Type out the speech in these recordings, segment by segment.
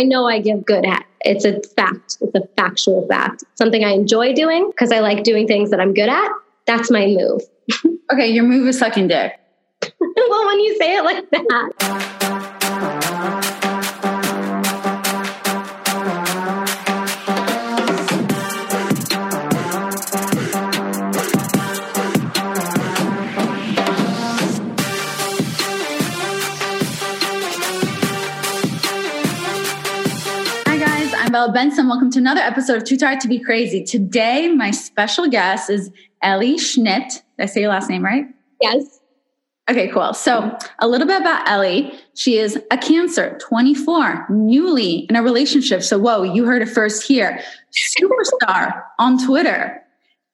I know I give good at. It's a fact. It's a factual fact. Something I enjoy doing because I like doing things that I'm good at. That's my move. okay, your move is sucking dick. well, when you say it like that. Violet Benson. Welcome to another episode of Too Tired to Be Crazy. Today, my special guest is Ellie Schnitt. Did I say your last name right? Yes. Okay, cool. So, a little bit about Ellie. She is a Cancer, 24, newly in a relationship. So, whoa, you heard it first here. Superstar on Twitter,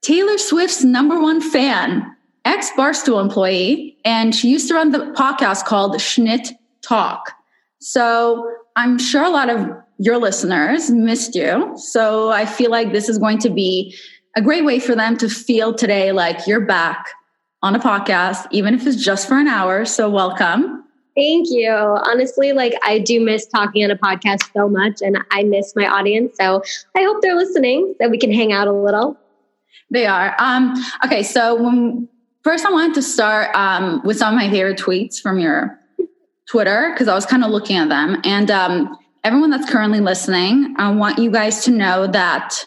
Taylor Swift's number one fan, ex Barstool employee, and she used to run the podcast called Schnitt Talk. So, I'm sure a lot of your listeners missed you. So I feel like this is going to be a great way for them to feel today like you're back on a podcast, even if it's just for an hour. So welcome. Thank you. Honestly, like I do miss talking on a podcast so much and I miss my audience. So I hope they're listening that we can hang out a little. They are. Um, okay, so when first I wanted to start um, with some of my favorite tweets from your Twitter because I was kind of looking at them. And um, everyone that's currently listening, I want you guys to know that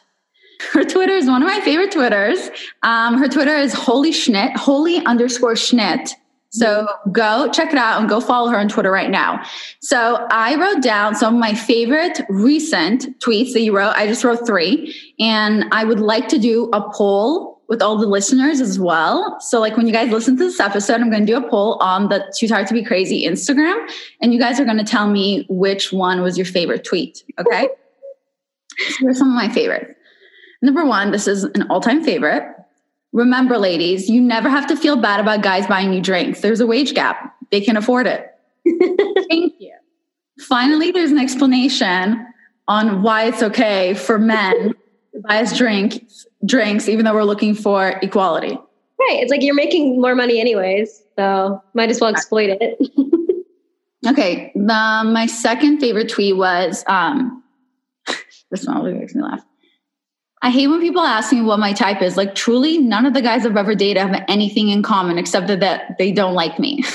her Twitter is one of my favorite Twitters. Um, her Twitter is holy schnitt, holy underscore schnitt. So go check it out and go follow her on Twitter right now. So I wrote down some of my favorite recent tweets that you wrote. I just wrote three and I would like to do a poll with all the listeners as well. So, like when you guys listen to this episode, I'm going to do a poll on the Too Tired to Be Crazy Instagram, and you guys are going to tell me which one was your favorite tweet. Okay. so here's some of my favorites. Number one, this is an all time favorite. Remember, ladies, you never have to feel bad about guys buying you drinks. There's a wage gap, they can afford it. Thank you. Finally, there's an explanation on why it's okay for men to buy us drinks drinks, even though we're looking for equality. Right. It's like you're making more money anyways, so might as well exploit it. okay. Um, my second favorite tweet was um, this one always makes me laugh. I hate when people ask me what my type is. Like, truly, none of the guys I've ever dated have anything in common except that, that they don't like me.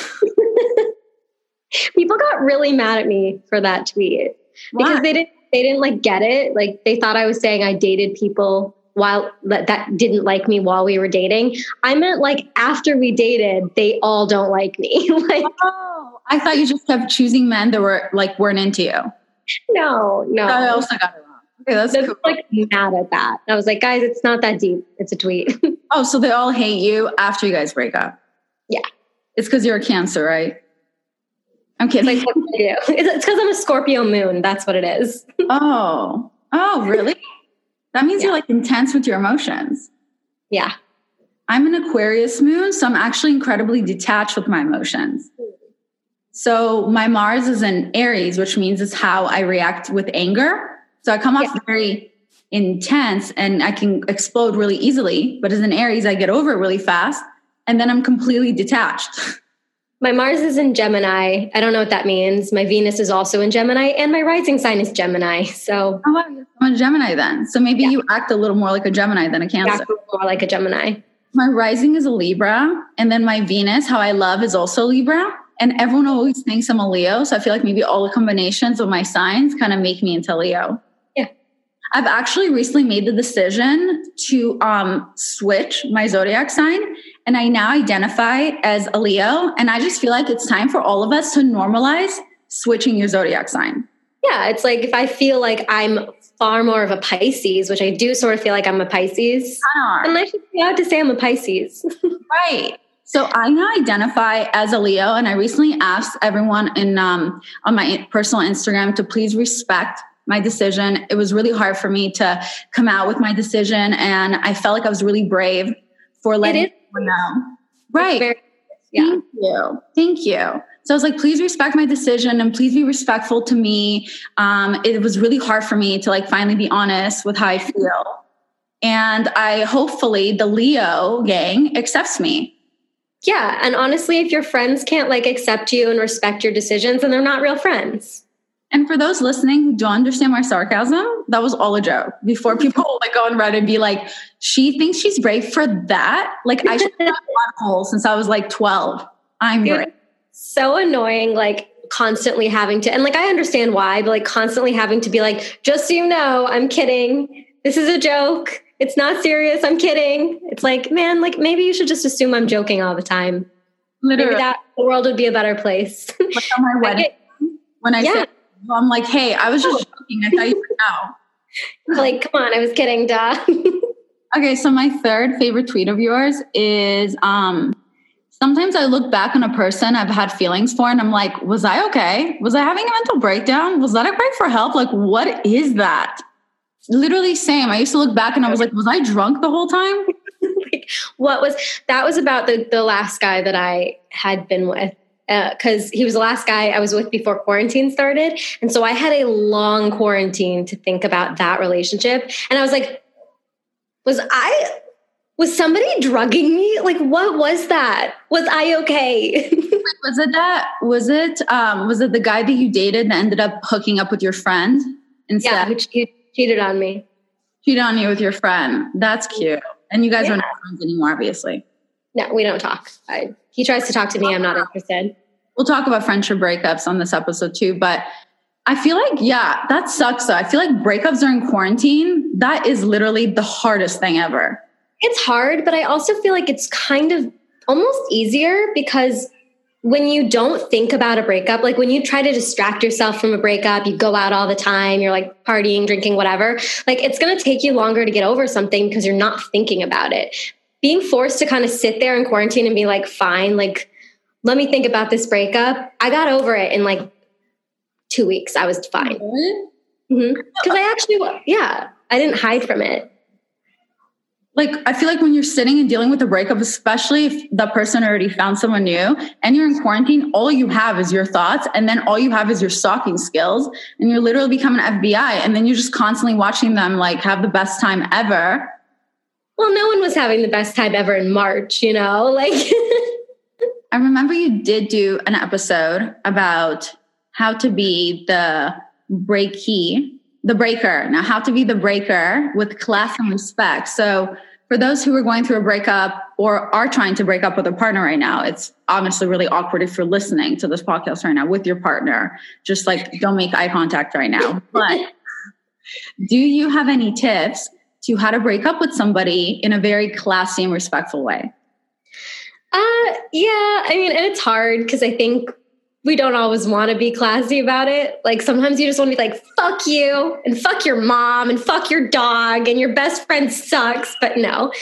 people got really mad at me for that tweet Why? because they didn't they didn't like get it. Like they thought I was saying I dated people while that, that didn't like me while we were dating. I meant like after we dated, they all don't like me. like oh, I thought you just kept choosing men that were like weren't into you. No, no. I also got it wrong. Okay, that's cool. like mad at that. I was like, guys, it's not that deep. It's a tweet. oh, so they all hate you after you guys break up? Yeah. It's because you're a Cancer, right? I'm kidding. It's because I'm a Scorpio moon. That's what it is. oh, oh, really? That means yeah. you're like intense with your emotions. Yeah. I'm an Aquarius moon, so I'm actually incredibly detached with my emotions. So my Mars is in Aries, which means it's how I react with anger. So I come off yeah. very intense and I can explode really easily. But as an Aries, I get over it really fast and then I'm completely detached. My Mars is in Gemini. I don't know what that means. My Venus is also in Gemini, and my rising sign is Gemini. So oh, I'm a Gemini then. So maybe yeah. you act a little more like a Gemini than a Cancer. more like a Gemini. My rising is a Libra, and then my Venus, how I love, is also Libra. And everyone always thinks I'm a Leo. So I feel like maybe all the combinations of my signs kind of make me into Leo. Yeah. I've actually recently made the decision to um, switch my zodiac sign and I now identify as a Leo. And I just feel like it's time for all of us to normalize switching your zodiac sign. Yeah, it's like if I feel like I'm far more of a Pisces, which I do sort of feel like I'm a Pisces, and I should be allowed to say I'm a Pisces. right. So I now identify as a Leo, and I recently asked everyone in um, on my personal Instagram to please respect my decision. It was really hard for me to come out with my decision, and I felt like I was really brave for letting know. Right. Very, yeah. Thank you. Thank you. So I was like, please respect my decision and please be respectful to me. Um, it was really hard for me to like finally be honest with how I feel. And I hopefully the Leo gang accepts me. Yeah. And honestly, if your friends can't like accept you and respect your decisions, then they're not real friends. And for those listening who don't understand my sarcasm, that was all a joke. Before people like go on Reddit and be like, she thinks she's brave for that. Like I should have a hole since I was like 12. I'm Dude, brave. So annoying, like constantly having to, and like I understand why, but like constantly having to be like, just so you know, I'm kidding. This is a joke. It's not serious. I'm kidding. It's like, man, like maybe you should just assume I'm joking all the time. Literally. Maybe that the world would be a better place. Like on my wedding, when I yeah. said I'm like, hey, I was just oh. joking. I thought you would know. like, come on, I was kidding, duh. okay, so my third favorite tweet of yours is um sometimes I look back on a person I've had feelings for and I'm like, was I okay? Was I having a mental breakdown? Was that a cry for help? Like, what is that? Literally same. I used to look back and I was like, was I drunk the whole time? like, what was that was about the the last guy that I had been with because uh, he was the last guy I was with before quarantine started. And so I had a long quarantine to think about that relationship. And I was like, was I, was somebody drugging me? Like, what was that? Was I okay? was it that, was it, um, was it the guy that you dated that ended up hooking up with your friend instead? Yeah, who cheated on me. Cheated on you with your friend. That's cute. And you guys yeah. are not friends anymore, obviously. No, we don't talk. I, he tries to talk to me. I'm not interested. We'll talk about friendship breakups on this episode too, but I feel like, yeah, that sucks though. I feel like breakups during quarantine, that is literally the hardest thing ever. It's hard, but I also feel like it's kind of almost easier because when you don't think about a breakup, like when you try to distract yourself from a breakup, you go out all the time, you're like partying, drinking, whatever, like it's going to take you longer to get over something because you're not thinking about it. Being forced to kind of sit there in quarantine and be like, fine, like, let me think about this breakup. I got over it in like two weeks. I was fine. Because mm-hmm. I actually, yeah, I didn't hide from it. Like, I feel like when you're sitting and dealing with a breakup, especially if the person already found someone new and you're in quarantine, all you have is your thoughts. And then all you have is your stalking skills. And you're literally becoming an FBI. And then you're just constantly watching them like have the best time ever. Well, no one was having the best time ever in March, you know? Like, I remember you did do an episode about how to be the breaky, the breaker. Now, how to be the breaker with class and respect. So, for those who are going through a breakup or are trying to break up with a partner right now, it's honestly really awkward if you're listening to this podcast right now with your partner. Just like don't make eye contact right now. But do you have any tips to how to break up with somebody in a very classy and respectful way? Uh, yeah. I mean, and it's hard because I think we don't always want to be classy about it. Like sometimes you just want to be like, fuck you and fuck your mom and fuck your dog and your best friend sucks. But no,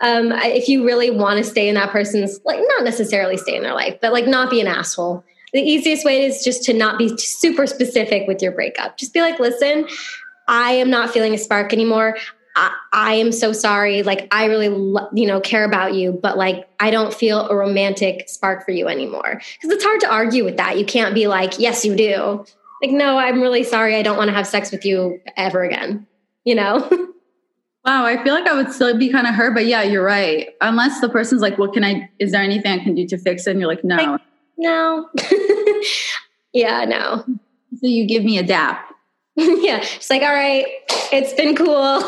um, if you really want to stay in that person's, like, not necessarily stay in their life, but like not be an asshole. The easiest way is just to not be super specific with your breakup. Just be like, listen, I am not feeling a spark anymore. I, I, am so sorry. Like, I really, you know, care about you, but like, I don't feel a romantic spark for you anymore. Because it's hard to argue with that. You can't be like, yes, you do. Like, no, I'm really sorry. I don't want to have sex with you ever again. You know? wow. I feel like I would still be kind of hurt, but yeah, you're right. Unless the person's like, what can I, is there anything I can do to fix it? And you're like, no. Like, no. yeah, no. So you give me a dap. yeah. She's like, all right, it's been cool.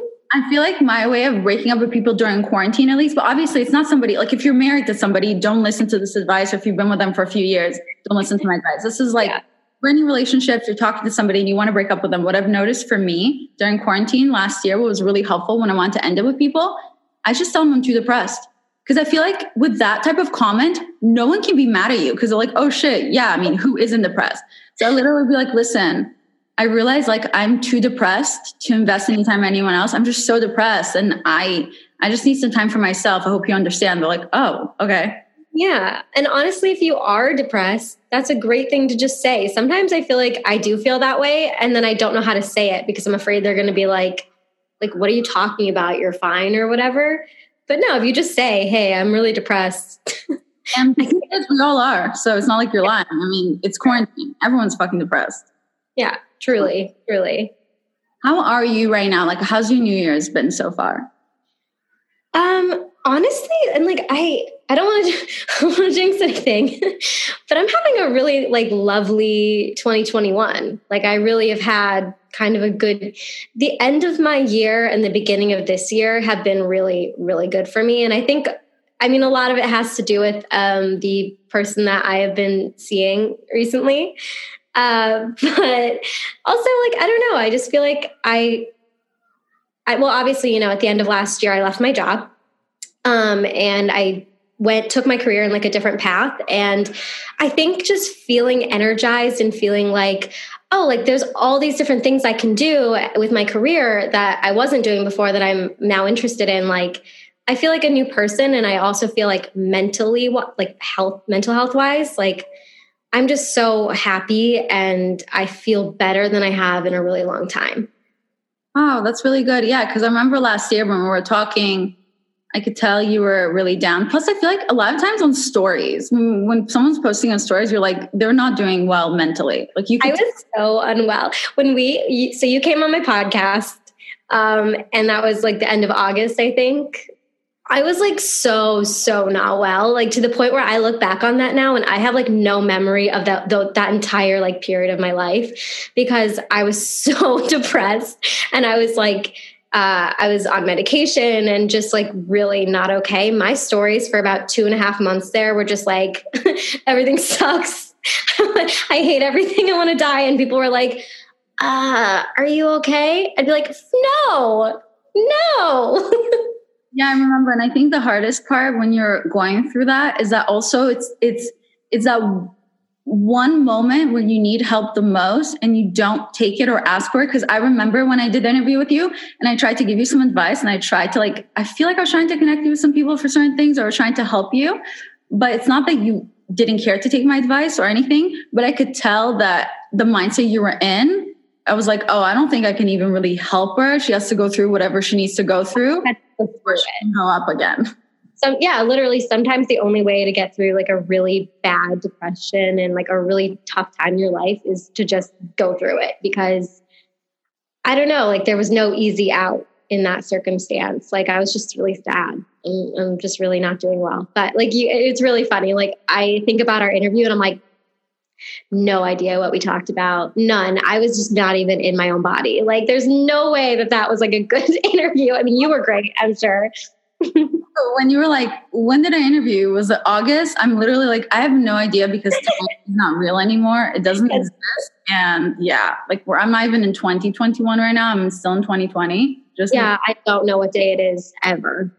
I feel like my way of breaking up with people during quarantine, at least, but obviously it's not somebody like if you're married to somebody, don't listen to this advice. Or if you've been with them for a few years, don't listen to my advice. This is like yeah. we're in relationships, you're talking to somebody and you want to break up with them. What I've noticed for me during quarantine last year, what was really helpful when I wanted to end it with people, I just tell them I'm too depressed. Because I feel like with that type of comment, no one can be mad at you because they're like, oh shit, yeah, I mean, who isn't depressed? So I literally be like, listen, I realized like I'm too depressed to invest any time in anyone else. I'm just so depressed and I I just need some time for myself. I hope you understand. They're like, oh, okay. Yeah. And honestly, if you are depressed, that's a great thing to just say. Sometimes I feel like I do feel that way and then I don't know how to say it because I'm afraid they're going to be like like what are you talking about? You're fine or whatever. But no, if you just say, "Hey, I'm really depressed." and we all are. So it's not like you're lying. I mean, it's quarantine. Everyone's fucking depressed. Yeah. Truly, truly. How are you right now? Like, how's your New Year's been so far? Um, honestly, and like I, I don't want to, I don't want to jinx anything, but I'm having a really like lovely 2021. Like I really have had kind of a good, the end of my year and the beginning of this year have been really, really good for me. And I think, I mean, a lot of it has to do with um, the person that I have been seeing recently. Uh, but also like, I don't know. I just feel like I, I, well, obviously, you know, at the end of last year, I left my job. Um, and I went took my career in like a different path and i think just feeling energized and feeling like oh like there's all these different things i can do with my career that i wasn't doing before that i'm now interested in like i feel like a new person and i also feel like mentally like health mental health wise like i'm just so happy and i feel better than i have in a really long time oh that's really good yeah because i remember last year when we were talking I could tell you were really down. Plus, I feel like a lot of times on stories, when someone's posting on stories, you're like, they're not doing well mentally. Like you, I was t- so unwell when we. So you came on my podcast, um, and that was like the end of August, I think. I was like so so not well, like to the point where I look back on that now and I have like no memory of that the, that entire like period of my life because I was so depressed and I was like uh, I was on medication and just like really not okay. My stories for about two and a half months there were just like, everything sucks. I hate everything. I want to die. And people were like, uh, are you okay? I'd be like, no, no. Yeah, I remember. And I think the hardest part when you're going through that is that also it's, it's, it's that one moment where you need help the most and you don't take it or ask for it. Because i remember when i did the interview with you and i tried to give you some advice and i tried to like i feel like i was trying to connect you with some people for certain things or trying to help you but it's not that you didn't care to take my advice or anything but i could tell that the mindset you were in i was like oh i don't think i can even really help her. She has to go through whatever she needs to go through before she can go up again. So yeah literally sometimes the only way to get through like a really bad depression and like a really tough time in your life is to just go through it because i don't know like there was no easy out in that circumstance. Like i was just really sad and i'm just really not doing well. But like you it's really funny. Like i think about our interview and i'm like no idea what we talked about none i was just not even in my own body like there's no way that that was like a good interview i mean you were great i'm sure when you were like, when did I interview? Was it August? I'm literally like, I have no idea because it's not real anymore. It doesn't exist. And yeah, like I'm not even in 2021 right now. I'm still in 2020. Just yeah, like, I don't know what day it is ever.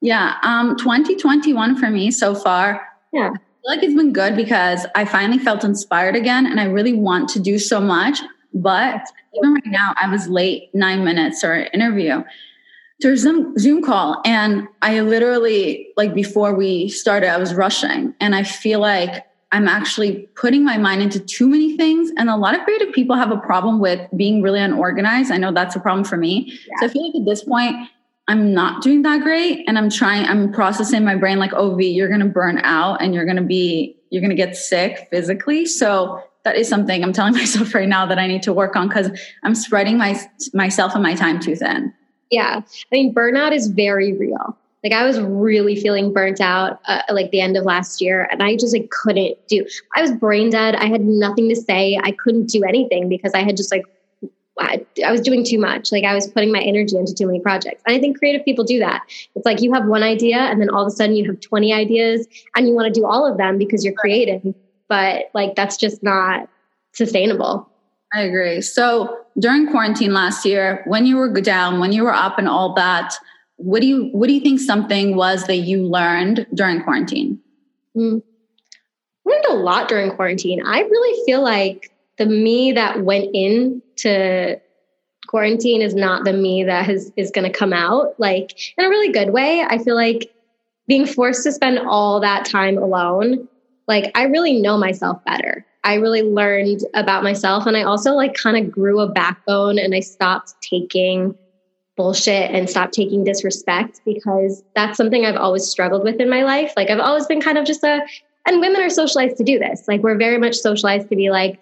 Yeah, um, 2021 for me so far. Yeah, like it's been good because I finally felt inspired again, and I really want to do so much. But even right now, I was late nine minutes or an interview there's some Zoom call. And I literally, like before we started, I was rushing. And I feel like I'm actually putting my mind into too many things. And a lot of creative people have a problem with being really unorganized. I know that's a problem for me. Yeah. So I feel like at this point, I'm not doing that great. And I'm trying, I'm processing my brain like, oh, V, you're going to burn out and you're going to be, you're going to get sick physically. So that is something I'm telling myself right now that I need to work on because I'm spreading my, myself and my time too thin. Yeah. I mean, burnout is very real. Like I was really feeling burnt out uh, like the end of last year and I just like couldn't do. I was brain dead. I had nothing to say. I couldn't do anything because I had just like I, I was doing too much. Like I was putting my energy into too many projects. And I think creative people do that. It's like you have one idea and then all of a sudden you have 20 ideas and you want to do all of them because you're creative. But like that's just not sustainable. I agree. So during quarantine last year, when you were down, when you were up and all that, what do you what do you think something was that you learned during quarantine? Mm. learned a lot during quarantine. I really feel like the me that went in to quarantine is not the me that is is going to come out like in a really good way. I feel like being forced to spend all that time alone, like I really know myself better. I really learned about myself and I also like kind of grew a backbone and I stopped taking bullshit and stopped taking disrespect because that's something I've always struggled with in my life. Like I've always been kind of just a and women are socialized to do this. Like we're very much socialized to be like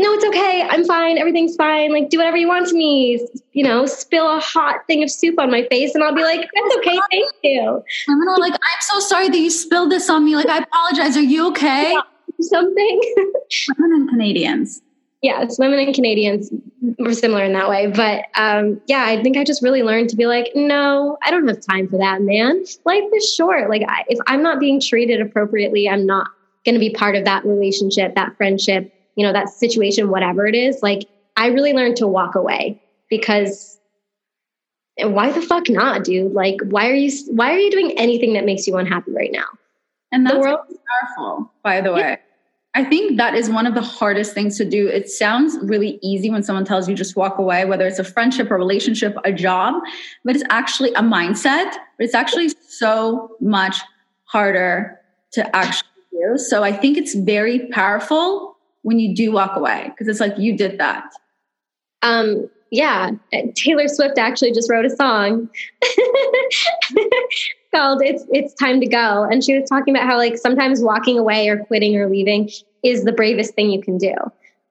no, it's okay. I'm fine. Everything's fine. Like, do whatever you want to me. You know, spill a hot thing of soup on my face, and I'll be like, that's okay. Thank you. Women are like, I'm so sorry that you spilled this on me. Like, I apologize. Are you okay? Something. Women and Canadians. Yes, women and Canadians were similar in that way. But um, yeah, I think I just really learned to be like, no, I don't have time for that, man. Life is short. Like, I, if I'm not being treated appropriately, I'm not going to be part of that relationship, that friendship you know, that situation, whatever it is, like I really learned to walk away because why the fuck not, dude? Like, why are you, why are you doing anything that makes you unhappy right now? And that's world- powerful, by the way. Yeah. I think that is one of the hardest things to do. It sounds really easy when someone tells you just walk away, whether it's a friendship, a relationship, a job, but it's actually a mindset. But it's actually so much harder to actually do. So I think it's very powerful when you do walk away? Because it's like you did that. Um, yeah, Taylor Swift actually just wrote a song called "It's It's Time to Go," and she was talking about how like sometimes walking away or quitting or leaving is the bravest thing you can do.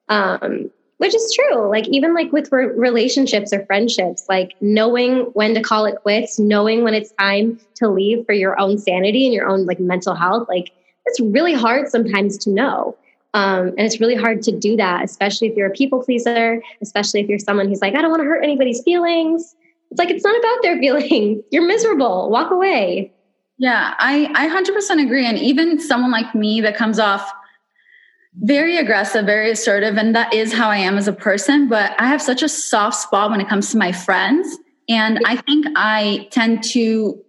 Um, which is true. Like even like with re- relationships or friendships, like knowing when to call it quits, knowing when it's time to leave for your own sanity and your own like mental health, like it's really hard sometimes to know. Um, and it's really hard to do that, especially if you're a people pleaser, especially if you're someone who's like, I don't want to hurt anybody's feelings. It's like, it's not about their feelings. You're miserable. Walk away. Yeah, I, I 100% agree. And even someone like me that comes off very aggressive, very assertive, and that is how I am as a person. But I have such a soft spot when it comes to my friends. And I think I tend to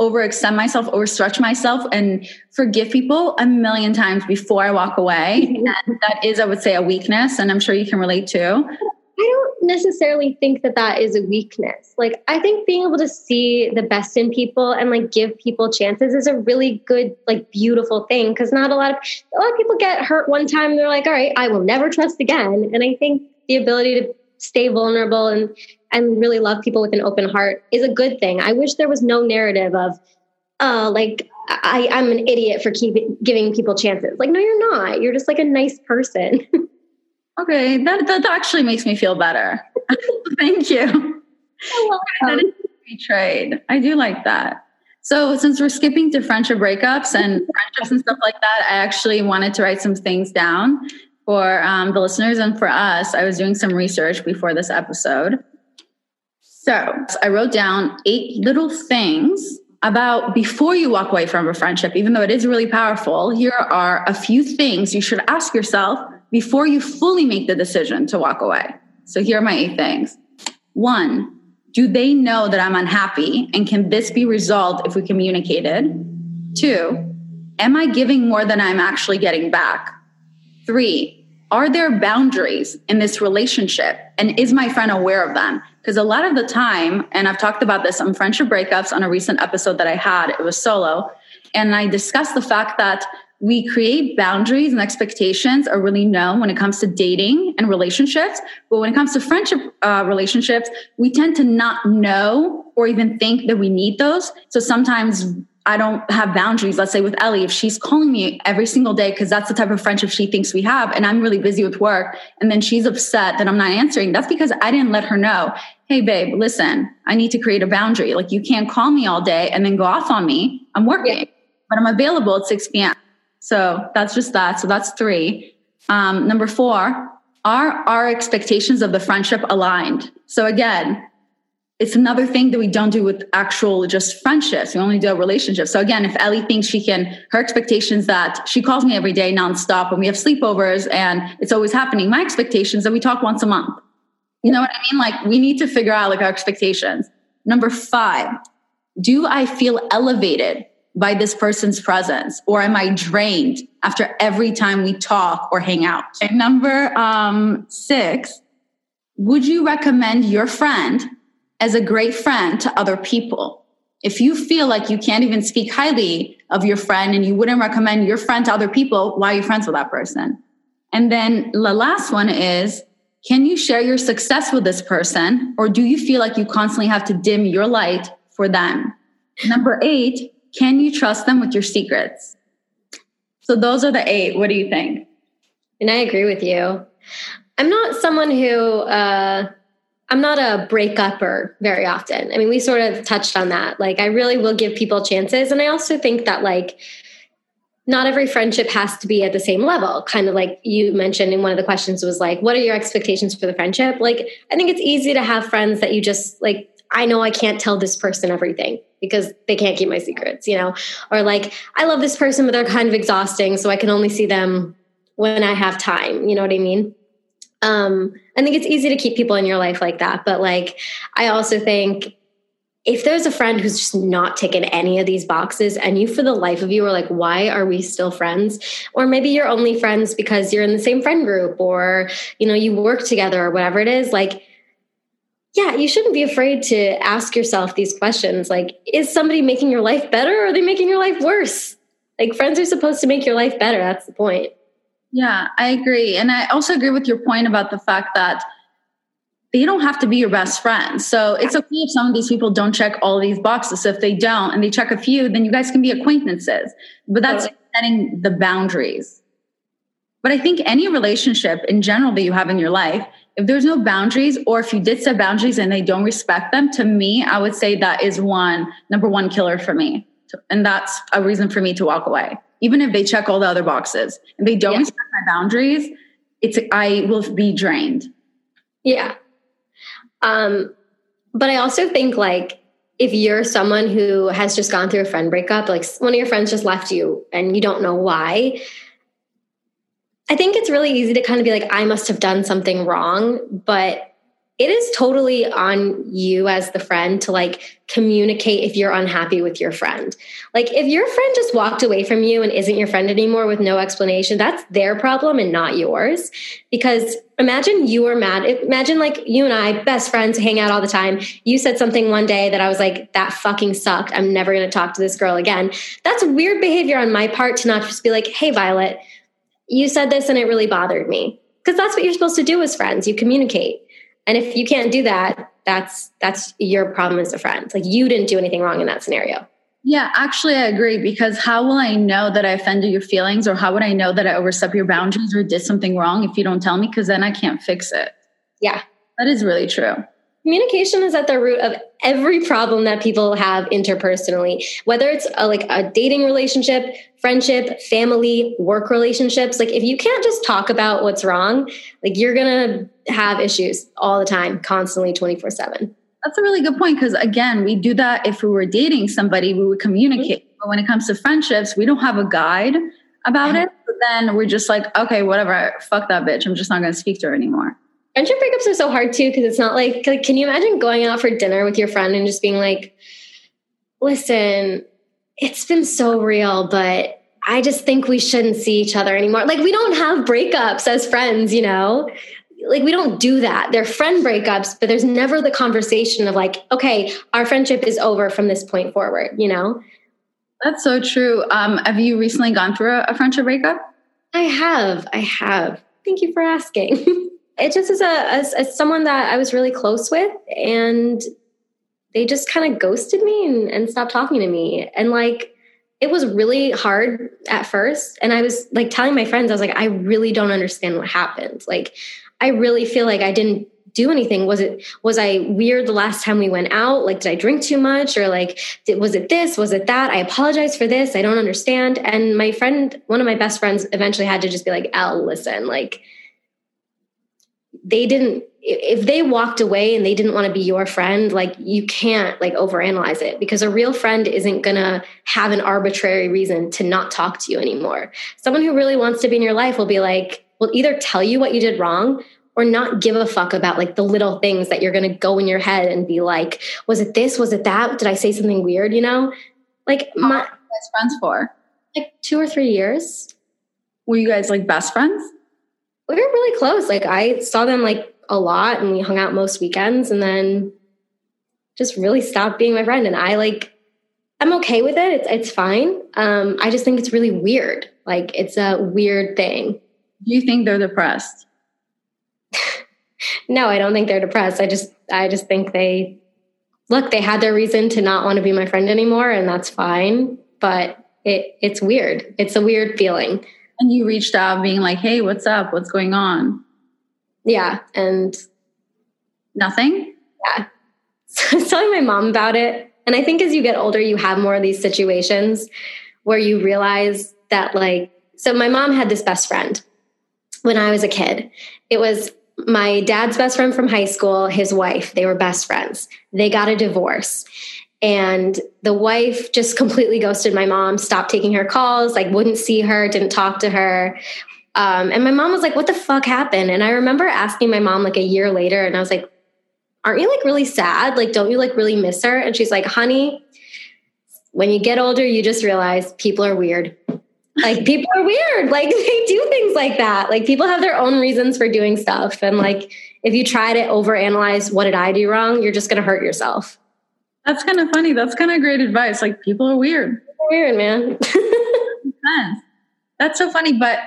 overextend myself, overstretch myself, and forgive people a million times before I walk away. and that is, I would say, a weakness, and I'm sure you can relate to. I don't necessarily think that that is a weakness. Like, I think being able to see the best in people and like give people chances is a really good, like, beautiful thing. Because not a lot of a lot of people get hurt one time. they're like, all right, I will never trust again. And I think the ability to stay vulnerable and and really love people with an open heart is a good thing. I wish there was no narrative of, uh, like I, I'm an idiot for keeping giving people chances. Like, no, you're not. You're just like a nice person. okay, that, that actually makes me feel better. Thank you. That is betrayed. I do like that. So, since we're skipping to friendship breakups and friendships and stuff like that, I actually wanted to write some things down for um, the listeners and for us. I was doing some research before this episode. So I wrote down eight little things about before you walk away from a friendship, even though it is really powerful. Here are a few things you should ask yourself before you fully make the decision to walk away. So here are my eight things. One, do they know that I'm unhappy? And can this be resolved if we communicated? Two, am I giving more than I'm actually getting back? Three, are there boundaries in this relationship? And is my friend aware of them? Because a lot of the time, and I've talked about this on friendship breakups on a recent episode that I had, it was solo. And I discussed the fact that we create boundaries and expectations are really known when it comes to dating and relationships. But when it comes to friendship uh, relationships, we tend to not know or even think that we need those. So sometimes I don't have boundaries. Let's say with Ellie, if she's calling me every single day, because that's the type of friendship she thinks we have, and I'm really busy with work, and then she's upset that I'm not answering, that's because I didn't let her know, hey, babe, listen, I need to create a boundary. Like you can't call me all day and then go off on me. I'm working, yeah. but I'm available at 6 p.m. So that's just that. So that's three. Um, number four, are our expectations of the friendship aligned? So again, it's another thing that we don't do with actual just friendships. We only do a relationship. So again, if Ellie thinks she can, her expectations that she calls me every day nonstop and we have sleepovers and it's always happening. My expectations that we talk once a month. You know what I mean? Like we need to figure out like our expectations. Number five, do I feel elevated by this person's presence or am I drained after every time we talk or hang out? And number um, six, would you recommend your friend as a great friend to other people. If you feel like you can't even speak highly of your friend and you wouldn't recommend your friend to other people, why are you friends with that person? And then the last one is, can you share your success with this person or do you feel like you constantly have to dim your light for them? Number eight, can you trust them with your secrets? So those are the eight. What do you think? And I agree with you. I'm not someone who uh, I'm not a breakupper very often. I mean, we sort of touched on that. Like, I really will give people chances, and I also think that like not every friendship has to be at the same level. Kind of like you mentioned in one of the questions was like, what are your expectations for the friendship? Like, I think it's easy to have friends that you just like, I know I can't tell this person everything because they can't keep my secrets, you know? Or like, I love this person, but they're kind of exhausting, so I can only see them when I have time. You know what I mean? Um, I think it's easy to keep people in your life like that. But like, I also think if there's a friend who's just not taken any of these boxes and you for the life of you are like why are we still friends or maybe you're only friends because you're in the same friend group or you know you work together or whatever it is like yeah you shouldn't be afraid to ask yourself these questions like is somebody making your life better or are they making your life worse like friends are supposed to make your life better that's the point yeah i agree and i also agree with your point about the fact that you don't have to be your best friend. So it's okay if some of these people don't check all these boxes. So if they don't and they check a few, then you guys can be acquaintances. But that's totally. setting the boundaries. But I think any relationship in general that you have in your life, if there's no boundaries or if you did set boundaries and they don't respect them, to me, I would say that is one number one killer for me. And that's a reason for me to walk away. Even if they check all the other boxes and they don't yeah. respect my boundaries, it's I will be drained. Yeah, um, but I also think like if you're someone who has just gone through a friend breakup, like one of your friends just left you and you don't know why, I think it's really easy to kind of be like, I must have done something wrong. But it is totally on you as the friend to like communicate if you're unhappy with your friend. Like if your friend just walked away from you and isn't your friend anymore with no explanation, that's their problem and not yours. Because imagine you were mad. Imagine like you and I, best friends, hang out all the time. You said something one day that I was like, that fucking sucked. I'm never going to talk to this girl again. That's weird behavior on my part to not just be like, hey, Violet, you said this and it really bothered me. Because that's what you're supposed to do as friends. You communicate. And if you can't do that, that's that's your problem as a friend. Like you didn't do anything wrong in that scenario. Yeah, actually, I agree because how will I know that I offended your feelings or how would I know that I overstepped your boundaries or did something wrong if you don't tell me? Because then I can't fix it. Yeah. That is really true. Communication is at the root of every problem that people have interpersonally, whether it's a, like a dating relationship, friendship, family, work relationships. Like if you can't just talk about what's wrong, like you're going to have issues all the time, constantly 24 7. That's a really good point because again, we do that if we were dating somebody, we would communicate. Mm-hmm. But when it comes to friendships, we don't have a guide about it. But then we're just like, okay, whatever, fuck that bitch. I'm just not going to speak to her anymore. Friendship breakups are so hard too because it's not like, like, can you imagine going out for dinner with your friend and just being like, listen, it's been so real, but I just think we shouldn't see each other anymore. Like, we don't have breakups as friends, you know? Like, we don't do that. They're friend breakups, but there's never the conversation of, like, okay, our friendship is over from this point forward, you know? That's so true. Um, have you recently gone through a, a friendship breakup? I have. I have. Thank you for asking. it just is a as, as someone that I was really close with, and they just kind of ghosted me and, and stopped talking to me. And like, it was really hard at first. And I was like telling my friends, I was like, I really don't understand what happened. Like, I really feel like I didn't do anything. Was it was i weird the last time we went out? Like did i drink too much? Or like did, was it this? Was it that? I apologize for this. I don't understand. And my friend one of my best friends eventually had to just be like al listen like they didn't if they walked away and they didn't want to be your friend like you can't like overanalyze it because a real friend isn't going to have an arbitrary reason to not talk to you anymore. Someone who really wants to be in your life will be like will either tell you what you did wrong or not give a fuck about like the little things that you're going to go in your head and be like was it this was it that did i say something weird you know like my best friends for like two or three years were you guys like best friends we were really close. Like I saw them like a lot and we hung out most weekends and then just really stopped being my friend. And I like, I'm okay with it. It's, it's fine. Um, I just think it's really weird. Like it's a weird thing. Do you think they're depressed? no, I don't think they're depressed. I just, I just think they look, they had their reason to not want to be my friend anymore and that's fine. But it, it's weird. It's a weird feeling and you reached out being like, hey, what's up? What's going on? Yeah. And nothing? Yeah. So I was telling my mom about it. And I think as you get older, you have more of these situations where you realize that, like, so my mom had this best friend when I was a kid. It was my dad's best friend from high school, his wife. They were best friends. They got a divorce. And the wife just completely ghosted my mom, stopped taking her calls, like wouldn't see her, didn't talk to her. Um, and my mom was like, What the fuck happened? And I remember asking my mom like a year later, and I was like, Aren't you like really sad? Like, don't you like really miss her? And she's like, Honey, when you get older, you just realize people are weird. Like, people are weird. Like, they do things like that. Like, people have their own reasons for doing stuff. And like, if you try to overanalyze what did I do wrong, you're just going to hurt yourself. That's kind of funny. That's kind of great advice. Like, people are weird. Weird, man. That's so funny. But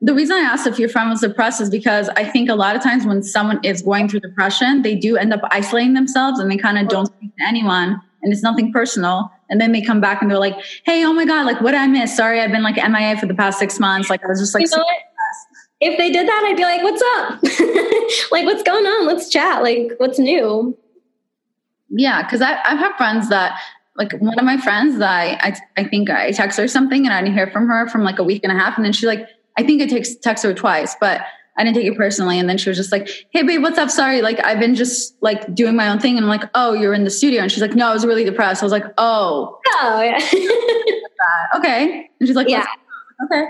the reason I asked if your friend was depressed is because I think a lot of times when someone is going through depression, they do end up isolating themselves and they kind of don't speak to anyone and it's nothing personal. And then they come back and they're like, hey, oh my God, like what did I miss? Sorry, I've been like MIA for the past six months. Like I was just like, you know if they did that, I'd be like, what's up? like, what's going on? Let's chat. Like, what's new? Yeah, because I've had friends that like one of my friends that I, I, I think I text her something and I didn't hear from her from like a week and a half, and then she's like, I think I text text her twice, but I didn't take it personally. And then she was just like, "Hey, babe, what's up? Sorry, like I've been just like doing my own thing." And I'm like, "Oh, you're in the studio?" And she's like, "No, I was really depressed." I was like, "Oh, oh, yeah, okay." And she's like, "Yeah, okay."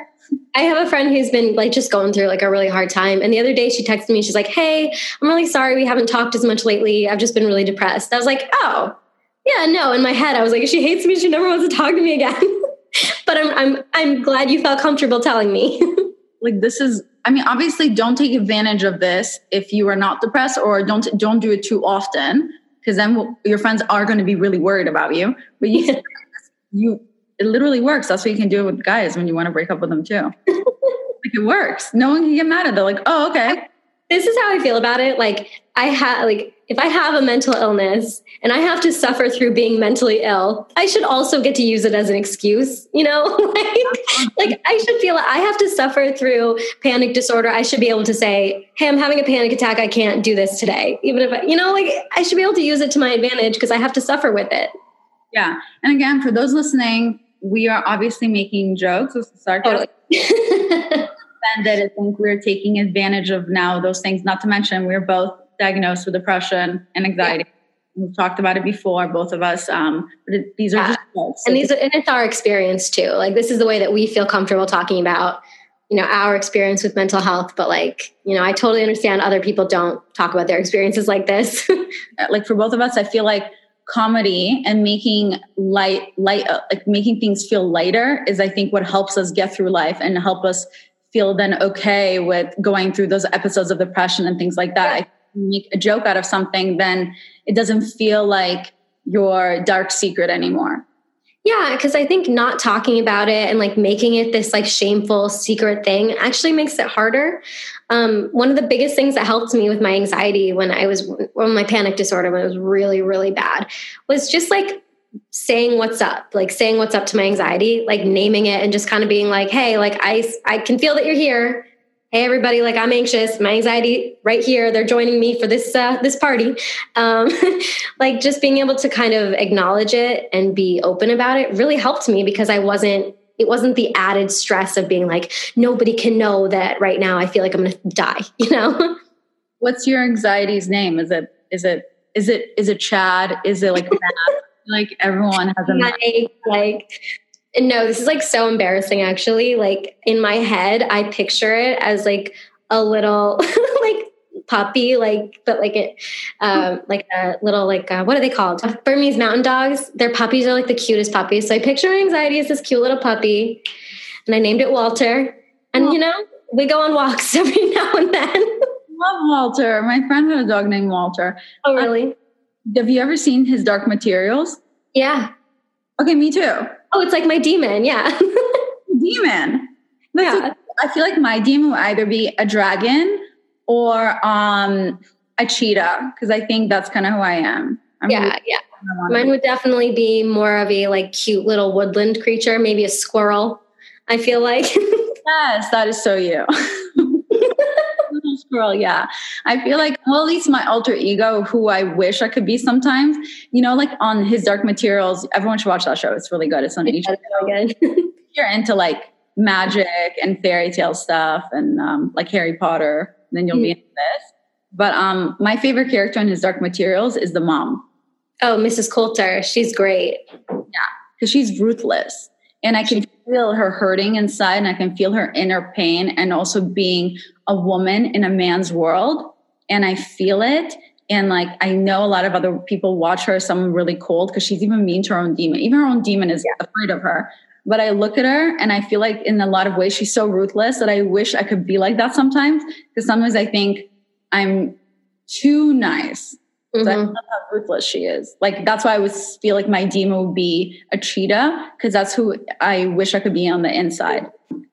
I have a friend who's been like just going through like a really hard time. And the other day she texted me, she's like, Hey, I'm really sorry we haven't talked as much lately. I've just been really depressed. I was like, Oh, yeah, no. In my head, I was like, she hates me, she never wants to talk to me again. but I'm I'm I'm glad you felt comfortable telling me. like this is I mean, obviously don't take advantage of this if you are not depressed or don't don't do it too often because then your friends are going to be really worried about you. But you you it literally works. That's what you can do with guys when you want to break up with them too. like it works. No one can get mad at it. They're like, oh, okay. This is how I feel about it. Like I have like if I have a mental illness and I have to suffer through being mentally ill, I should also get to use it as an excuse, you know? like, like I should feel I have to suffer through panic disorder. I should be able to say, "Hey, I'm having a panic attack. I can't do this today." Even if I, you know, like I should be able to use it to my advantage because I have to suffer with it. Yeah. And again, for those listening, we are obviously making jokes. This is sarcasm. Totally. offended. I think we're taking advantage of now those things. Not to mention, we're both diagnosed with depression and anxiety. Yeah. We've talked about it before, both of us. Um, but it, these are yeah. just and these are, and it's our experience too. Like this is the way that we feel comfortable talking about, you know, our experience with mental health. But like, you know, I totally understand other people don't talk about their experiences like this. like for both of us, I feel like comedy and making light light uh, like making things feel lighter is i think what helps us get through life and help us feel then okay with going through those episodes of depression and things like that yeah. make a joke out of something then it doesn't feel like your dark secret anymore yeah, because I think not talking about it and like making it this like shameful secret thing actually makes it harder. Um, one of the biggest things that helped me with my anxiety when I was when my panic disorder when it was really really bad was just like saying what's up like saying what's up to my anxiety like naming it and just kind of being like hey like i i can feel that you're here. Hey everybody like i'm anxious. My anxiety right here. They're joining me for this uh, this party. Um, like just being able to kind of acknowledge it and be open about it really helped me because i wasn't it wasn't the added stress of being like nobody can know that right now i feel like i'm gonna die you know? What's your anxiety's name? Is it is it is it is it chad? Is it like like everyone has a like, like no, this is like so embarrassing actually. Like in my head, I picture it as like a little like puppy, like but like it um like a little like uh, what are they called? Burmese mountain dogs. Their puppies are like the cutest puppies. So I picture my anxiety as this cute little puppy. And I named it Walter. And you know, we go on walks every now and then. Love Walter. My friend had a dog named Walter. Oh really? Have you ever seen his dark materials? Yeah. Okay, me too. Oh, it's like my demon. Yeah. demon. That's yeah. I feel like my demon would either be a dragon or um, a cheetah because I think that's kind of who I am. I'm yeah, really yeah. Mine would definitely be more of a like cute little woodland creature, maybe a squirrel. I feel like. yes, that is so you. girl. Yeah. I feel like, well, at least my alter ego, who I wish I could be sometimes, you know, like on his Dark Materials, everyone should watch that show. It's really good. It's on. Really You're into like magic and fairy tale stuff and um, like Harry Potter, then you'll mm-hmm. be into this. But um, my favorite character in his Dark Materials is the mom. Oh, Mrs. Coulter. She's great. Yeah, because she's ruthless. And I can feel her hurting inside and I can feel her inner pain and also being a woman in a man's world. And I feel it. And like, I know a lot of other people watch her as someone really cold because she's even mean to her own demon. Even her own demon is yeah. afraid of her. But I look at her and I feel like in a lot of ways, she's so ruthless that I wish I could be like that sometimes. Because sometimes I think I'm too nice Mm-hmm. I love how ruthless she is. Like that's why I would feel like my demon would be a cheetah because that's who I wish I could be on the inside.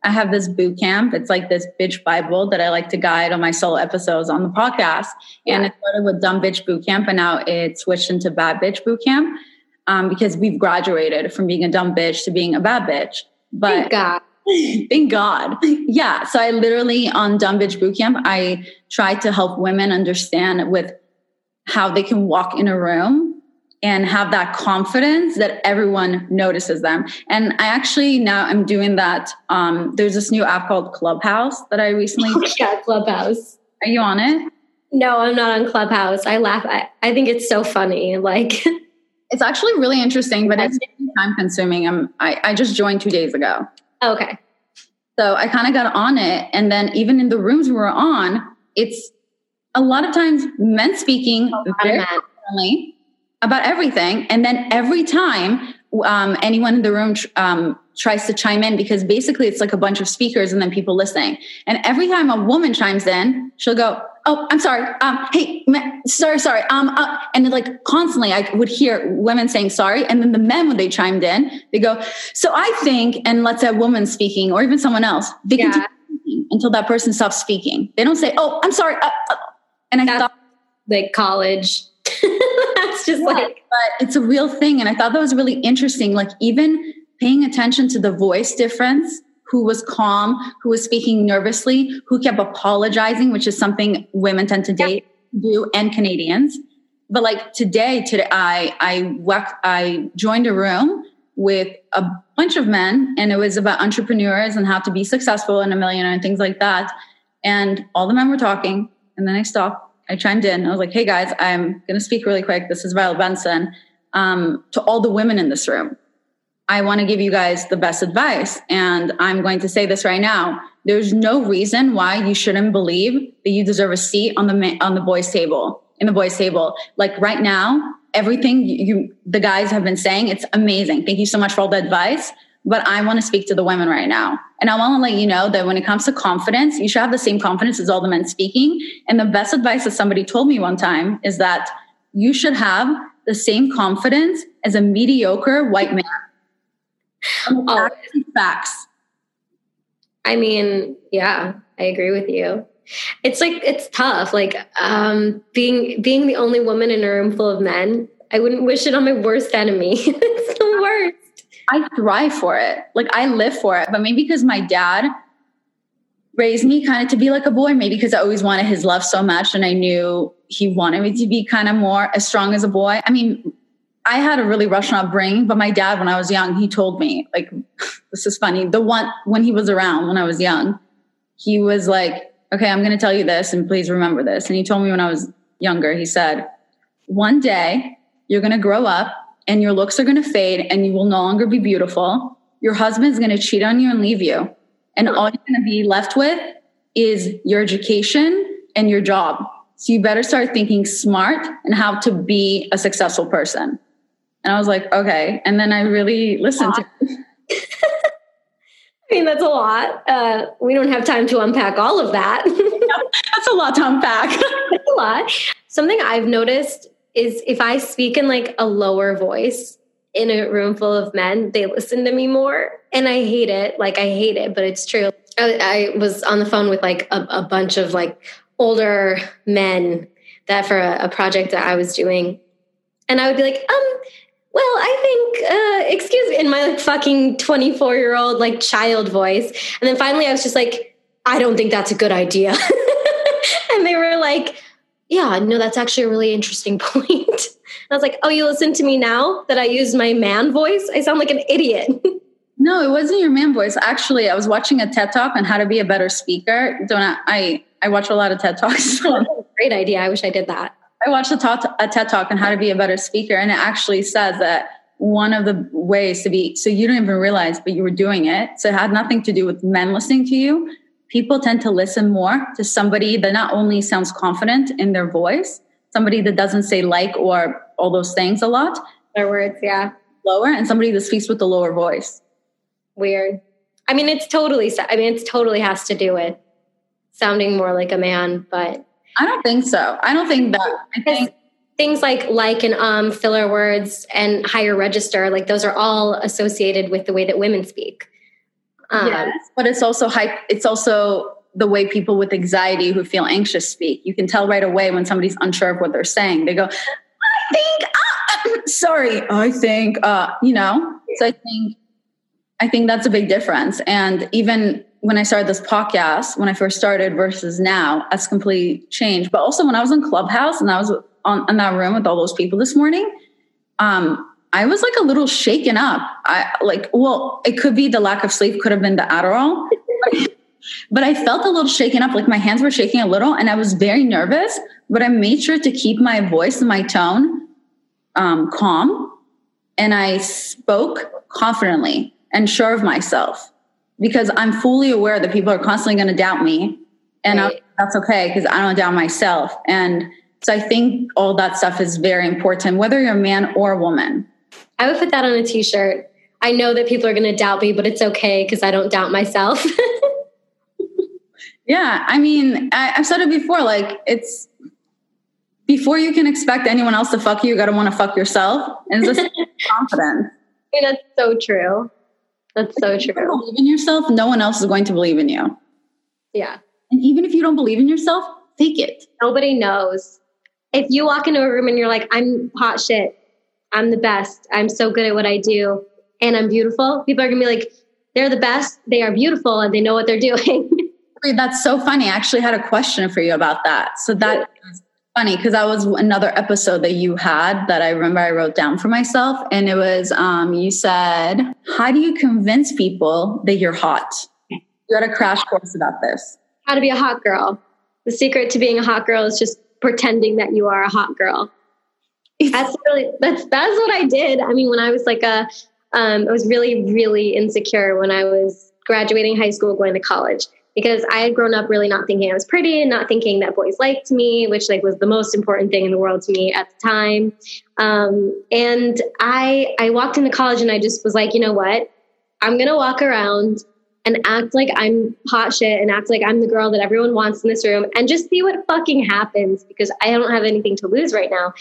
I have this boot camp. It's like this bitch Bible that I like to guide on my solo episodes on the podcast. Yeah. And it started with dumb bitch boot camp, and now it switched into bad bitch boot camp um, because we've graduated from being a dumb bitch to being a bad bitch. But thank God. Thank God. Yeah. So I literally on Dumb Bitch boot camp, I tried to help women understand with how they can walk in a room and have that confidence that everyone notices them. And I actually now I'm doing that. Um, there's this new app called Clubhouse that I recently oh yeah, Clubhouse. Are you on it? No, I'm not on Clubhouse. I laugh. I, I think it's so funny. Like it's actually really interesting, but it's time consuming. I'm I, I just joined two days ago. Okay. So I kind of got on it, and then even in the rooms we were on, it's a lot of times men speaking very friendly about everything. And then every time um, anyone in the room um, tries to chime in, because basically it's like a bunch of speakers and then people listening. And every time a woman chimes in, she'll go, "Oh, I'm sorry. Um, hey, sorry, sorry." Um, uh, and like constantly, I would hear women saying sorry, and then the men when they chimed in, they go, "So I think," and let's say a woman speaking or even someone else, they yeah. continue until that person stops speaking. They don't say, "Oh, I'm sorry." Uh, uh, and I That's thought like college. That's just yeah, like but it's a real thing. And I thought that was really interesting. Like even paying attention to the voice difference, who was calm, who was speaking nervously, who kept apologizing, which is something women tend to date do and Canadians. But like today, today I I I joined a room with a bunch of men and it was about entrepreneurs and how to be successful and a millionaire and things like that. And all the men were talking and then I stopped. I chimed in. I was like, hey guys, I'm going to speak really quick. This is Violet Benson. Um, to all the women in this room, I want to give you guys the best advice. And I'm going to say this right now. There's no reason why you shouldn't believe that you deserve a seat on the, on the boys table, in the boys table. Like right now, everything you, the guys have been saying, it's amazing. Thank you so much for all the advice but I want to speak to the women right now. And I want to let you know that when it comes to confidence, you should have the same confidence as all the men speaking. And the best advice that somebody told me one time is that you should have the same confidence as a mediocre white man. Oh, facts. I mean, yeah, I agree with you. It's like it's tough. Like um, being being the only woman in a room full of men. I wouldn't wish it on my worst enemy. it's the worst. I thrive for it. Like I live for it. But maybe because my dad raised me kind of to be like a boy, maybe because I always wanted his love so much and I knew he wanted me to be kind of more as strong as a boy. I mean, I had a really Russian upbringing, but my dad, when I was young, he told me, like, this is funny. The one, when he was around when I was young, he was like, okay, I'm going to tell you this and please remember this. And he told me when I was younger, he said, one day you're going to grow up and your looks are going to fade and you will no longer be beautiful. Your husband's going to cheat on you and leave you. And all you're going to be left with is your education and your job. So you better start thinking smart and how to be a successful person. And I was like, okay. And then I really listened to I mean, that's a lot. Uh, we don't have time to unpack all of that. that's a lot to unpack. that's a lot. Something I've noticed is if I speak in like a lower voice in a room full of men, they listen to me more. And I hate it. Like, I hate it, but it's true. I, I was on the phone with like a, a, bunch of like older men that for a, a project that I was doing. And I would be like, um, well, I think, uh, excuse me, in my like fucking 24 year old like child voice. And then finally I was just like, I don't think that's a good idea. and they were like, yeah, no, that's actually a really interesting point. I was like, oh, you listen to me now that I use my man voice? I sound like an idiot. No, it wasn't your man voice. Actually, I was watching a TED talk on how to be a better speaker. Don't I? I, I watch a lot of TED talks. Great idea. I wish I did that. I watched a, talk, a TED talk on how to be a better speaker, and it actually says that one of the ways to be so you don't even realize, but you were doing it. So it had nothing to do with men listening to you. People tend to listen more to somebody that not only sounds confident in their voice, somebody that doesn't say like or all those things a lot. Their words, yeah. Lower, and somebody that speaks with the lower voice. Weird. I mean, it's totally, I mean, it's totally has to do with sounding more like a man, but I don't think so. I don't think that. I think things like like and um filler words and higher register like those are all associated with the way that women speak um, yes, but it's also high it's also the way people with anxiety who feel anxious speak. You can tell right away when somebody's unsure of what they're saying. They go i think uh, sorry i think uh you know? So i think i think that's a big difference. And even when I started this podcast, when I first started versus now, that's completely changed. But also when I was in Clubhouse and I was on in that room with all those people this morning, um, I was like a little shaken up. I like, well, it could be the lack of sleep, could have been the Adderall. but I felt a little shaken up, like my hands were shaking a little, and I was very nervous. But I made sure to keep my voice and my tone um, calm, and I spoke confidently and sure of myself because I'm fully aware that people are constantly going to doubt me. And right. that's okay because I don't doubt myself. And so I think all that stuff is very important, whether you're a man or a woman. I would put that on a t shirt. I know that people are going to doubt me, but it's okay because I don't doubt myself. yeah. I mean, I, have said it before like, it's before you can expect anyone else to fuck you, you got to want to fuck yourself. And it's just confidence. I mean, that's so true. That's so true. believe in yourself, no one else is going to believe in you. Yeah. And even if you don't believe in yourself, fake it. Nobody knows. If you walk into a room and you're like, I'm hot shit, I'm the best, I'm so good at what I do, and I'm beautiful, people are gonna be like, they're the best, they are beautiful, and they know what they're doing. That's so funny. I actually had a question for you about that. So that is funny because that was another episode that you had that I remember I wrote down for myself. And it was, um, you said, How do you convince people that you're hot? You had a crash course about this. How to be a hot girl. The secret to being a hot girl is just pretending that you are a hot girl. That's really, that's, that's what I did. I mean, when I was like a, um, I was really, really insecure when I was graduating high school, going to college because I had grown up really not thinking I was pretty and not thinking that boys liked me, which like was the most important thing in the world to me at the time. Um, and I I walked into college and I just was like, you know what? I'm gonna walk around and act like I'm hot shit and act like I'm the girl that everyone wants in this room and just see what fucking happens because I don't have anything to lose right now.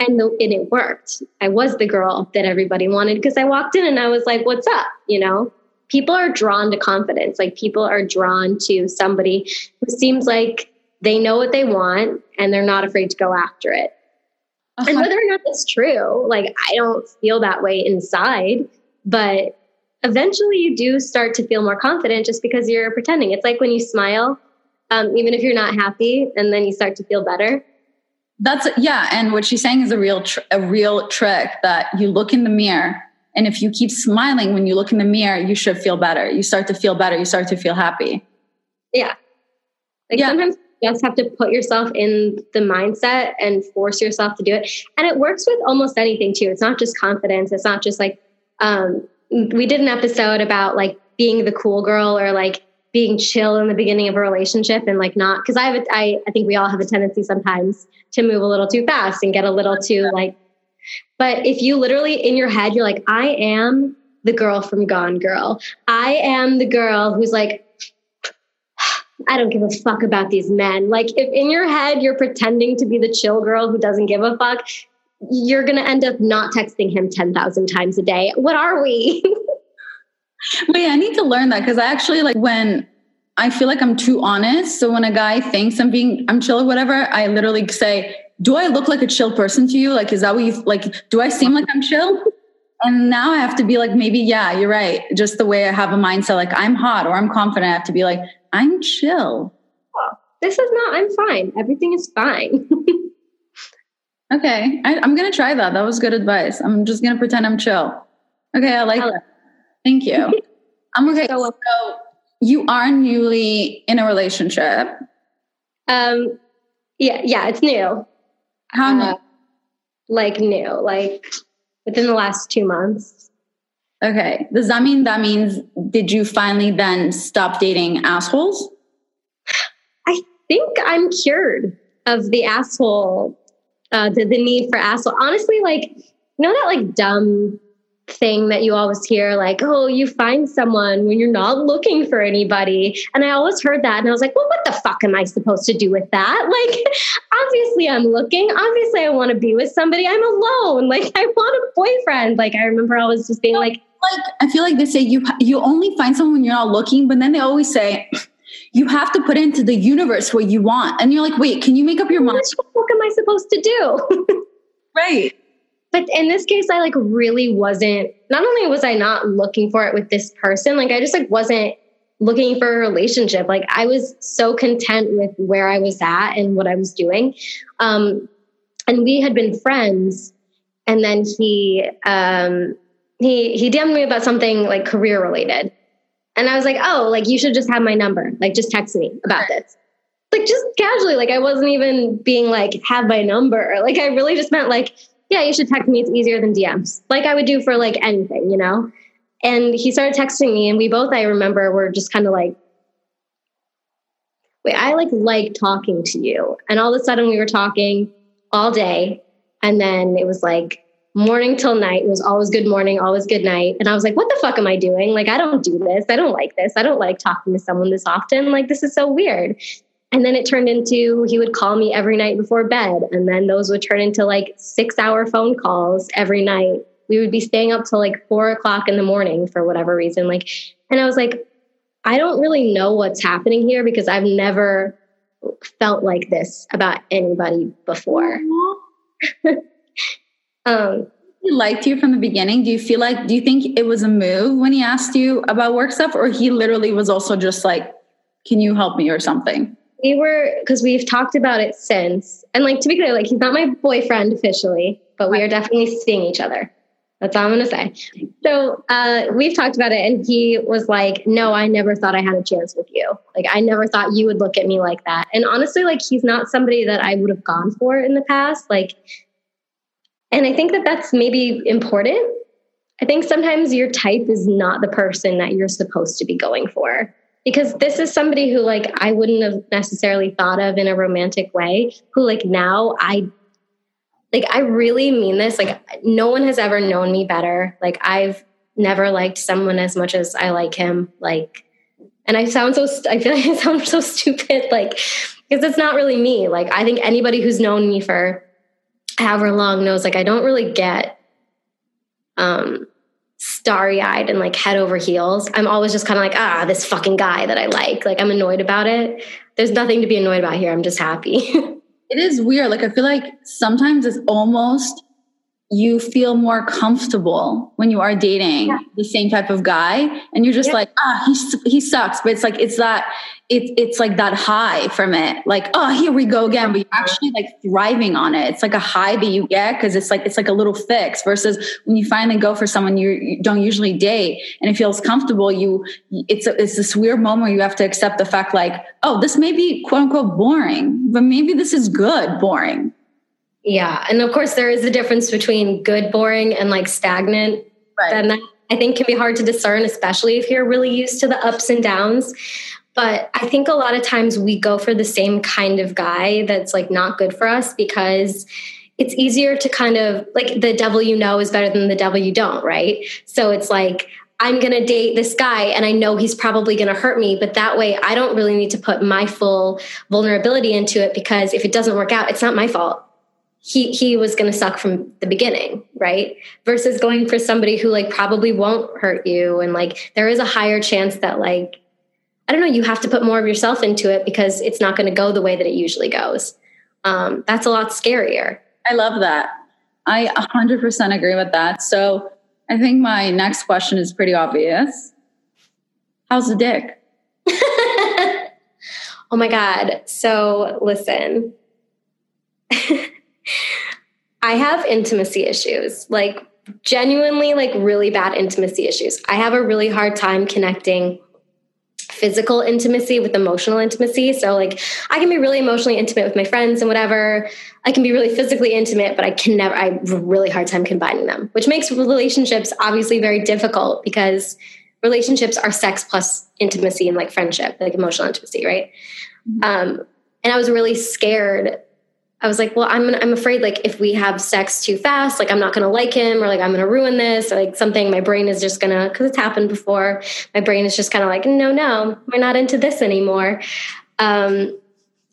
And, the, and it worked. I was the girl that everybody wanted because I walked in and I was like, what's up? You know? people are drawn to confidence. Like people are drawn to somebody who seems like they know what they want and they're not afraid to go after it. Uh-huh. And whether or not that's true, like I don't feel that way inside, but eventually you do start to feel more confident just because you're pretending. It's like when you smile, um, even if you're not happy, and then you start to feel better. That's yeah, and what she's saying is a real tr- a real trick that you look in the mirror and if you keep smiling when you look in the mirror, you should feel better. You start to feel better. You start to feel happy. Yeah. Like yeah. sometimes you just have to put yourself in the mindset and force yourself to do it. And it works with almost anything too. It's not just confidence. It's not just like, um, we did an episode about like being the cool girl or like being chill in the beginning of a relationship and like not because I have a, I, I think we all have a tendency sometimes to move a little too fast and get a little too like but if you literally in your head, you're like, I am the girl from Gone Girl. I am the girl who's like, I don't give a fuck about these men. Like, if in your head you're pretending to be the chill girl who doesn't give a fuck, you're going to end up not texting him 10,000 times a day. What are we? Wait, I need to learn that because I actually like when I feel like I'm too honest. So when a guy thinks I'm being, I'm chill or whatever, I literally say, do I look like a chill person to you? Like, is that what you like? Do I seem like I'm chill? And now I have to be like, maybe, yeah, you're right. Just the way I have a mindset, like I'm hot or I'm confident, I have to be like, I'm chill. this is not, I'm fine. Everything is fine. okay. I, am going to try that. That was good advice. I'm just going to pretend I'm chill. Okay. I like that. Thank you. I'm okay. So, so you are newly in a relationship. Um, yeah, yeah, it's new. How new? Uh, like new, like within the last two months. Okay. Does that mean that means did you finally then stop dating assholes? I think I'm cured of the asshole, uh, the, the need for asshole. Honestly, like, you know that like dumb thing that you always hear like oh you find someone when you're not looking for anybody. And i always heard that and i was like well what the fuck am i supposed to do with that? Like obviously i'm looking. Obviously i want to be with somebody. I'm alone. Like i want a boyfriend. Like i remember i was just being like like i feel like they say you you only find someone when you're not looking but then they always say you have to put into the universe what you want. And you're like wait can you make up your mind? what am i supposed to do? Right but in this case i like really wasn't not only was i not looking for it with this person like i just like wasn't looking for a relationship. Like i was so content with where i was at and what i was doing. Um and we had been friends and then he um he he DM'd me about something like career related. And i was like oh like you should just have my number. Like just text me about this. Like just casually like i wasn't even being like have my number. Like i really just meant like yeah, you should text me. It's easier than DMs, like I would do for like anything, you know? And he started texting me, and we both, I remember, were just kind of like, wait, I like like talking to you. And all of a sudden we were talking all day. And then it was like morning till night. It was always good morning, always good night. And I was like, what the fuck am I doing? Like, I don't do this. I don't like this. I don't like talking to someone this often. Like, this is so weird. And then it turned into he would call me every night before bed. And then those would turn into like six hour phone calls every night. We would be staying up till like four o'clock in the morning for whatever reason. Like, and I was like, I don't really know what's happening here because I've never felt like this about anybody before. um, he liked you from the beginning. Do you feel like, do you think it was a move when he asked you about work stuff, or he literally was also just like, can you help me or something? We were because we've talked about it since. And like to be clear like he's not my boyfriend officially but we are definitely seeing each other. That's all i'm going to say. So uh, we've talked about it and he was like no i never thought i had a chance with you. Like i never thought you would look at me like that. And honestly like he's not somebody that i would have gone for in the past like and i think that that's maybe important. I think sometimes your type is not the person that you're supposed to be going for because this is somebody who like I wouldn't have necessarily thought of in a romantic way who like now I like I really mean this like no one has ever known me better. Like I've never liked someone as much as I like him like and I sound so I feel like I sound so stupid like because it's not really me. Like I think anybody who's known me for however long knows like I don't really get um starry eyed and like head over heels. I'm always just kind of like, ah, this fucking guy that I like. Like I'm annoyed about it. There's nothing to be annoyed about here. I'm just happy. it is weird. Like I feel like sometimes it's almost you feel more comfortable when you are dating yeah. the same type of guy and you're just yeah. like ah he, he sucks. But it's like it's that it's it's like that high from it. Like oh here we go again but you're actually like thriving on it. It's like a high that you get because it's like it's like a little fix versus when you finally go for someone you, you don't usually date and it feels comfortable you it's a, it's this weird moment where you have to accept the fact like oh this may be quote unquote boring but maybe this is good boring yeah. And of course, there is a difference between good boring and like stagnant. Right. And that I think can be hard to discern, especially if you're really used to the ups and downs. But I think a lot of times we go for the same kind of guy that's like not good for us because it's easier to kind of like the devil you know is better than the devil you don't, right? So it's like, I'm going to date this guy and I know he's probably going to hurt me, but that way I don't really need to put my full vulnerability into it because if it doesn't work out, it's not my fault he he was going to suck from the beginning right? Versus going for somebody who like probably won't hurt you and like there is a higher chance that like i don't know you have to put more of yourself into it because it's not going to go the way that it usually goes. Um, that's a lot scarier. I love that. I 100% agree with that. So i think my next question is pretty obvious. How's the dick? Oh my God. So listen, I have intimacy issues, like genuinely, like really bad intimacy issues. I have a really hard time connecting physical intimacy with emotional intimacy. So, like, I can be really emotionally intimate with my friends and whatever. I can be really physically intimate, but I can never, I have a really hard time combining them, which makes relationships obviously very difficult because relationships are sex plus intimacy and like friendship, like emotional intimacy, right? Mm-hmm. Um, and I was really scared I was like, well, I'm I'm afraid like if we have sex too fast, like I'm not gonna like him, or like I'm gonna ruin this, or like something. My brain is just gonna because it's happened before. My brain is just kind of like, no, no, we're not into this anymore. Um,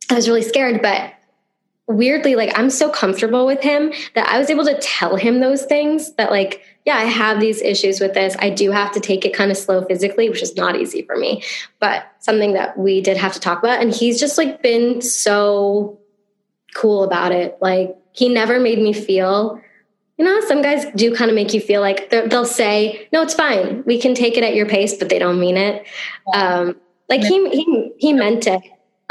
I was really scared, but weirdly, like I'm so comfortable with him that I was able to tell him those things. That like, yeah, I have these issues with this. I do have to take it kind of slow physically, which is not easy for me, but something that we did have to talk about. And he's just like been so cool about it. Like he never made me feel, you know, some guys do kind of make you feel like they'll say, no, it's fine. We can take it at your pace, but they don't mean it. Um, like he, he, he meant it.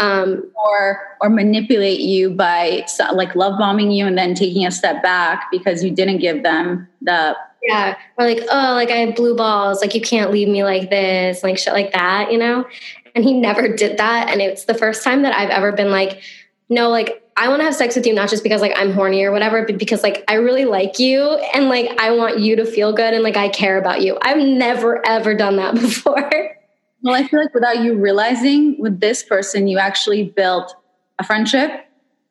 Um, or, or manipulate you by like love bombing you and then taking a step back because you didn't give them the yeah or like oh like i have blue balls like you can't leave me like this like shit like that you know and he never did that and it's the first time that i've ever been like no like I want to have sex with you not just because like I'm horny or whatever, but because like I really like you and like I want you to feel good and like I care about you. I've never ever done that before. Well, I feel like without you realizing with this person, you actually built a friendship,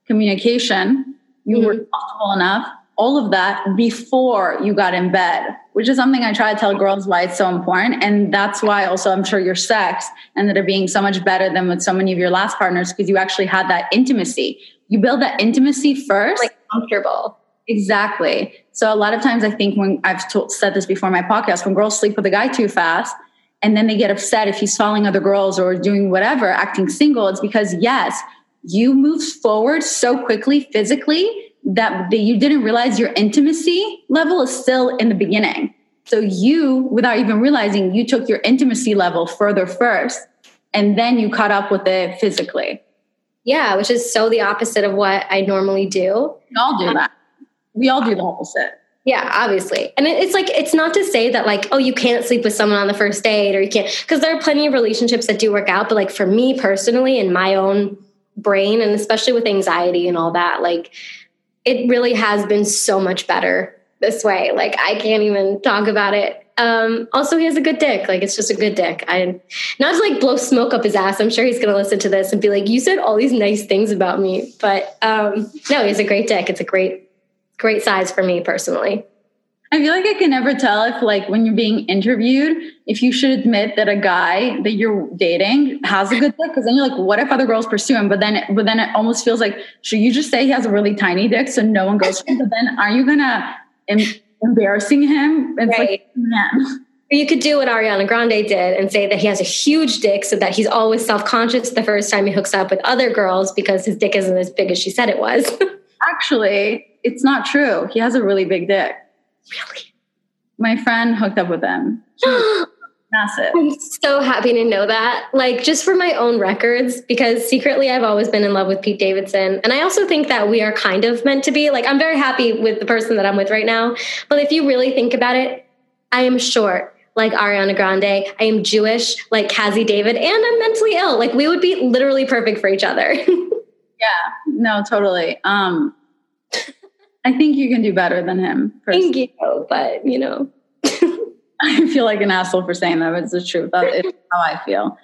communication, you mm-hmm. were comfortable enough, all of that before you got in bed, which is something I try to tell girls why it's so important. And that's why also I'm sure your sex ended up being so much better than with so many of your last partners because you actually had that intimacy you build that intimacy first. Like comfortable. Exactly. So a lot of times I think when I've told, said this before in my podcast, when girls sleep with a guy too fast and then they get upset if he's following other girls or doing whatever, acting single, it's because yes, you moved forward so quickly physically that you didn't realize your intimacy level is still in the beginning. So you, without even realizing, you took your intimacy level further first and then you caught up with it physically. Yeah, which is so the opposite of what I normally do. We all do um, that. We all do the opposite. Yeah, obviously. And it's like, it's not to say that, like, oh, you can't sleep with someone on the first date or you can't, because there are plenty of relationships that do work out. But like for me personally, in my own brain, and especially with anxiety and all that, like, it really has been so much better this way. Like, I can't even talk about it um, also, he has a good dick. Like, it's just a good dick. I not to like blow smoke up his ass. I'm sure he's gonna listen to this and be like, "You said all these nice things about me," but um, no, he has a great dick. It's a great, great size for me personally. I feel like I can never tell if, like, when you're being interviewed, if you should admit that a guy that you're dating has a good dick, because then you're like, what if other girls pursue him? But then, but then it almost feels like, should you just say he has a really tiny dick so no one goes for him? But then, are you gonna? Embarrassing him. It's right. like, man. You could do what Ariana Grande did and say that he has a huge dick so that he's always self conscious the first time he hooks up with other girls because his dick isn't as big as she said it was. Actually, it's not true. He has a really big dick. Really? My friend hooked up with him. massive. I'm so happy to know that. Like, just for my own records, because secretly I've always been in love with Pete Davidson. And I also think that we are kind of meant to be. Like, I'm very happy with the person that I'm with right now. But if you really think about it, I am short like Ariana Grande. I am Jewish like Cazzie David, and I'm mentally ill. Like, we would be literally perfect for each other. yeah, no, totally. Um, I think you can do better than him. Personally. Thank you, but you know. I feel like an asshole for saying that, but it's the truth. That is how I feel.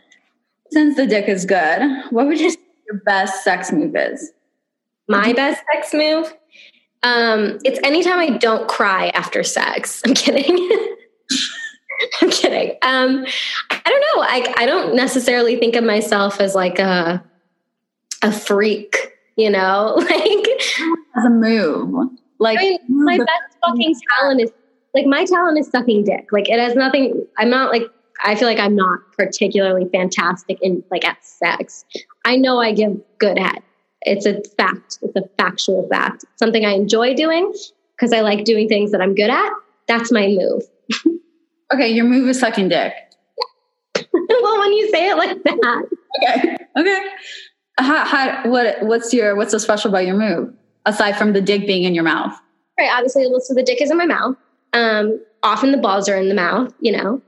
Since the dick is good, what would you say your best sex move is? My best sex move? Um, it's anytime I don't cry after sex. I'm kidding. I'm kidding. Um, I don't know. I I don't necessarily think of myself as like a a freak, you know, like as a move. Like I mean, my best fucking talent is like my talent is sucking dick. Like it has nothing. I'm not like I feel like I'm not particularly fantastic in like at sex. I know I give good head. It's a fact. It's a factual fact. Something I enjoy doing because I like doing things that I'm good at. That's my move. okay, your move is sucking dick. well, when you say it like that. okay. Okay. How, how, what, what's your, what's so special about your move aside from the dick being in your mouth? Right. Obviously, so the dick is in my mouth. Um, often the balls are in the mouth, you know,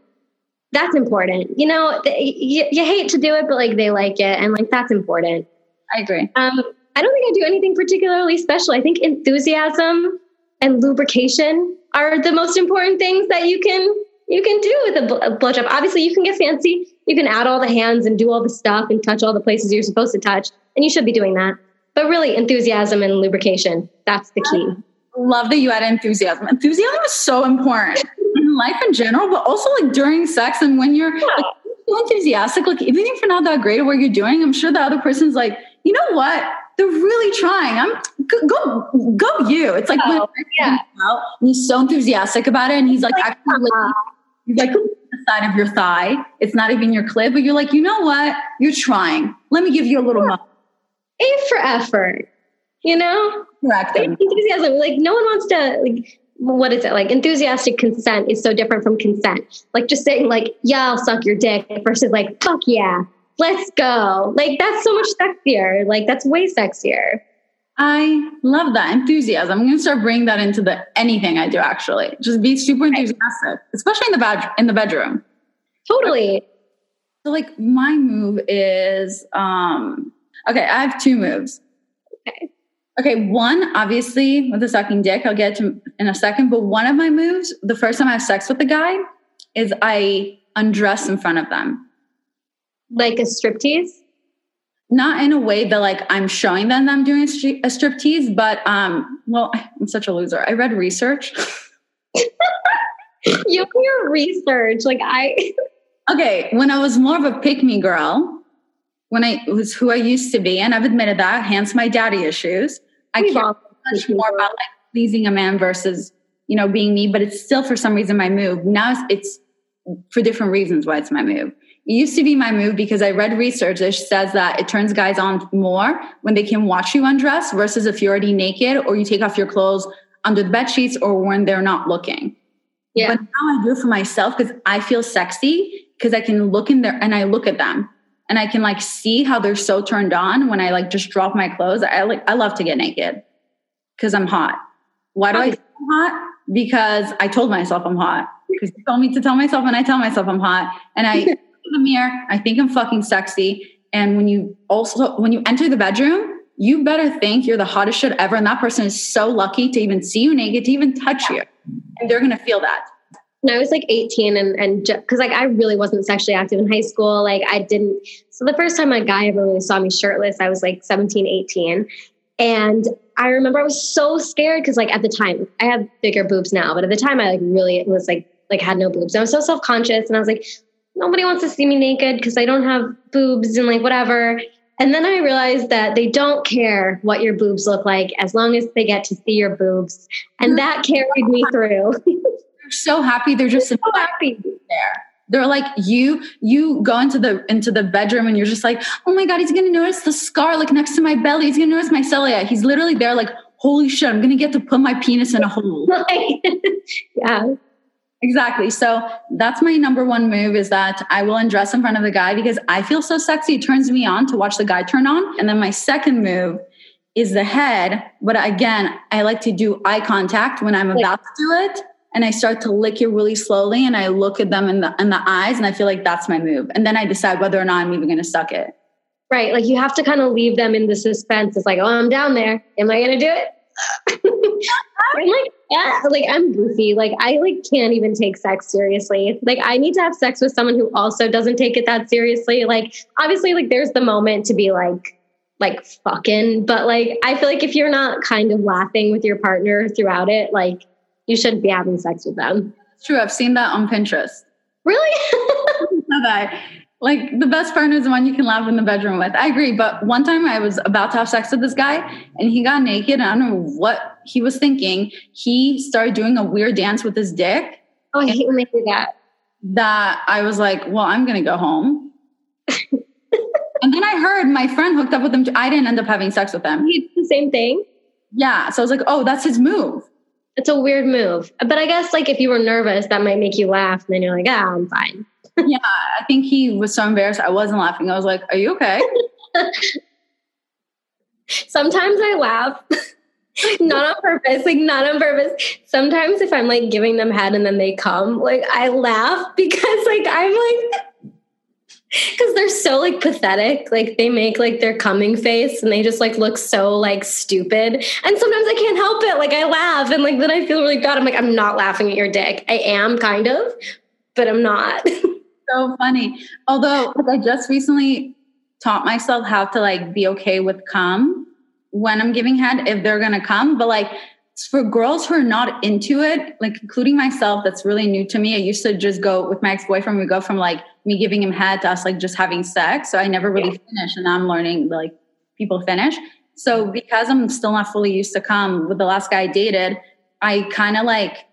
that's important. You know, you, you hate to do it, but like they like it. And like, that's important. I agree. Um, I don't think I do anything particularly special. I think enthusiasm and lubrication are the most important things that you can you can do with a, blowjob. Obviously, you can get fancy. You can add all the hands and do all the stuff and touch all the places you're supposed to touch, and you should be doing that. But really, enthusiasm and lubrication, that's the key. Love that you add enthusiasm. Enthusiasm is so important in life in general, but also like during sex and when you're yeah. like, so enthusiastic, like even if you're not that great at what you're doing, I'm sure the other person's like, you know what? They're really trying. I'm go go, you. It's like oh, when yeah. out, he's so enthusiastic about it, and he's like, like actually, uh-uh. he's like the side of your thigh. It's not even your clit, but you're like, you know what? You're trying. Let me give you a little. Yeah. A for effort. You know, correct. Enthusiasm. Like no one wants to like what is it like enthusiastic consent is so different from consent. Like just saying like yeah i'll suck your dick versus like fuck yeah let's go. Like that's so much sexier. Like that's way sexier. I love that enthusiasm. I'm gonna start bringing that into the anything i do actually. Just be super enthusiastic especially in the bed in the bedroom. Totally. So like my move is um okay i have two moves. Okay Okay, one, obviously, with the sucking dick, I'll get to in a second. But one of my moves, the first time I have sex with a guy, is I undress in front of them. Like a striptease? Not in a way that like I'm showing them that I'm doing a, striptease, but um, well, I'm such a loser. I read research. you your research, like I. okay, when I was more of a pick me girl, when I was who I used to be, and I've admitted that, hence my daddy issues. I care much more about like pleasing a man versus you know being me, but it's still for some reason my move. Now it's, it's for different reasons why it's my move. It used to be my move because I read research that says that it turns guys on more when they can watch you undress versus if you're already naked or you take off your clothes under the bed sheets or when they're not looking. Yeah. But now I do it for myself because I feel sexy because I can look in there and I look at them and I can like see how they're so turned on when I like just drop my clothes. I like I love to get naked because I'm hot. Why do I I'm hot? Because I told myself I'm hot. Because you told me to tell myself and I tell myself I'm hot. And I look in the mirror, I think I'm fucking sexy. And when you also when you enter the bedroom, you better think you're the hottest shit ever. And that person is so lucky to even see you naked, to even touch you. And they're gonna feel that when I was like 18 and and because like I really wasn't sexually active in high school. Like I didn't. So the first time a guy ever really saw me shirtless, I was like 17, 18. And I remember I was so scared because like at the time I have bigger boobs now, but at the time I like really was like like had no boobs. I was so self conscious, and I was like, nobody wants to see me naked because I don't have boobs and like whatever. And then I realized that they don't care what your boobs look like as long as they get to see your boobs, and that carried me through. so happy. They're just so happy there. They're like you. You go into the into the bedroom and you're just like, oh my god, he's gonna notice the scar like next to my belly. He's gonna notice my celiac. He's literally there, like, holy shit, I'm gonna get to put my penis in a hole. yeah. Exactly. So that's my number one move is that I will undress in front of the guy because I feel so sexy. It turns me on to watch the guy turn on. And then my second move is the head. But again, I like to do eye contact when I'm about to do it and I start to lick it really slowly and I look at them in the in the eyes and I feel like that's my move. And then I decide whether or not I'm even gonna suck it. Right. Like you have to kind of leave them in the suspense. It's like, oh, I'm down there. Am I gonna do it? I'm like, yeah, like I'm goofy. Like I like can't even take sex seriously. Like I need to have sex with someone who also doesn't take it that seriously. Like obviously, like there's the moment to be like, like fucking, but like I feel like if you're not kind of laughing with your partner throughout it, like you shouldn't be having sex with them. It's true. I've seen that on Pinterest. Really? that. Like the best partner is the one you can laugh in the bedroom with. I agree. But one time I was about to have sex with this guy and he got naked. I don't know what he was thinking. He started doing a weird dance with his dick. Oh, I hate when they do that. That I was like, well, I'm going to go home. and then I heard my friend hooked up with him. I didn't end up having sex with him. He did the same thing. Yeah. So I was like, oh, that's his move. It's a weird move. But I guess like if you were nervous, that might make you laugh. And then you're like, ah, I'm fine. yeah, I think he was so embarrassed. I wasn't laughing. I was like, "Are you okay?" Sometimes I laugh. not on purpose, like not on purpose. Sometimes if I'm like giving them head and then they come, like I laugh because like I'm like because they're so like pathetic. Like they make like their coming face and they just like look so like stupid. And sometimes i can't help it. Like i laugh and like then i feel really bad. I'm like i'm not laughing at your dick. I am kind of but i'm not. So funny. Although i just recently taught myself how to like be okay with come when i'm giving head if they're gonna come. But like for girls who are not into it, like including myself, that's really new to me. I used to just go with my ex boyfriend. We go from like me giving him head to us like just having sex. So I never really yeah. finished, and now I'm learning like people finish. So because I'm still not fully used to come with the last guy I dated, I kind of like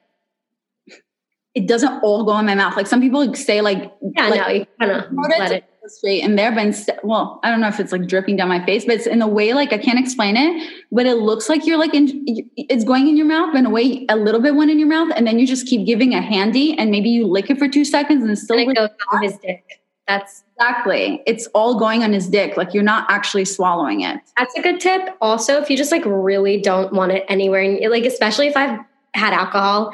it doesn't all go in my mouth. Like some people say, like yeah, like, no, you kind of let it straight in there, but well, I don't know if it's like dripping down my face, but it's in a way like I can't explain it, but it looks like you're like in, it's going in your mouth, but in a way a little bit went in your mouth, and then you just keep giving a handy, and maybe you lick it for two seconds, and still and it goes on his dick. That's exactly. It's all going on his dick. Like you're not actually swallowing it. That's a good tip. Also, if you just like really don't want it anywhere, and like especially if I've had alcohol,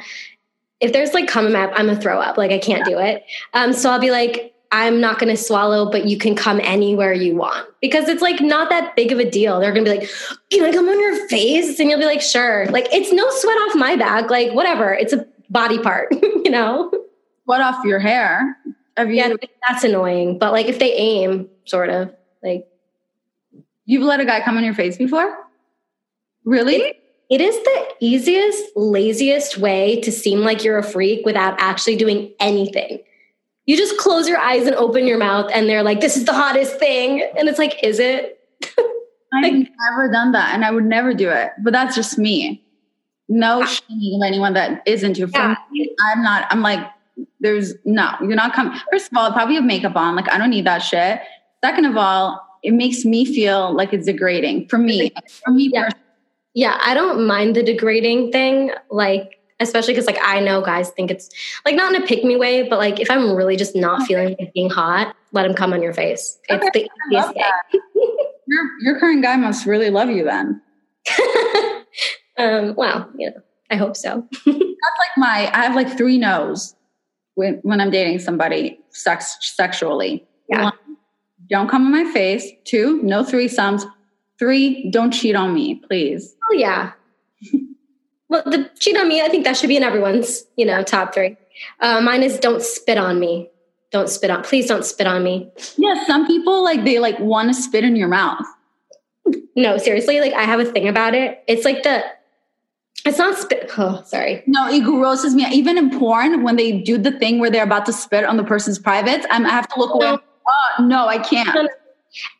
if there's like come up, I'm a throw up. Like I can't do it. Um, so I'll be like, I'm not going to swallow, but you can come anywhere you want because it's like not that big of a deal. They're going to be like, can I come on your face? And you'll be like, sure. Like it's no sweat off my back. Like whatever. It's a body part, you know? What off your hair? Have you- yeah, that's annoying. But like if they aim, sort of like. You've let a guy come on your face before? Really? It, it is the easiest, laziest way to seem like you're a freak without actually doing anything you just close your eyes and open your mouth and they're like this is the hottest thing. And it's like is it? I've never done that and i would never do it but that's just me. No ah. shaming anyone that is into yeah. me i'm not i'm like there's no you're not coming first of all probably have makeup on like i don't need that shit. Second of all it makes me feel like it's degrading for me for me yeah. yeah i don't mind the degrading thing like especially because like I know guys think it's like not in a pick me way, but like if I'm really just not okay. feeling like being hot, let him come on your face. Okay. It's the easiest thing. your your current guy must really love you then. um, well, you know, I hope so. That's like my I have like three no's when when I'm dating somebody sex sexually. Yeah. One, don't come on my face. Two, no threesomes. Three, don't cheat on me, please. Oh yeah. Well, the cheat on me, I think that should be in everyone's, you know, top three. Uh, mine is don't spit on me. Don't spit on. Please don't spit on me. Yeah, some people like they like want to spit in your mouth. No, seriously, like I have a thing about it. It's like the. It's not spit. Oh, sorry. No, it grosses me. Even in porn, when they do the thing where they're about to spit on the person's privates, I'm, I have to look away. No. Oh, no, I can't.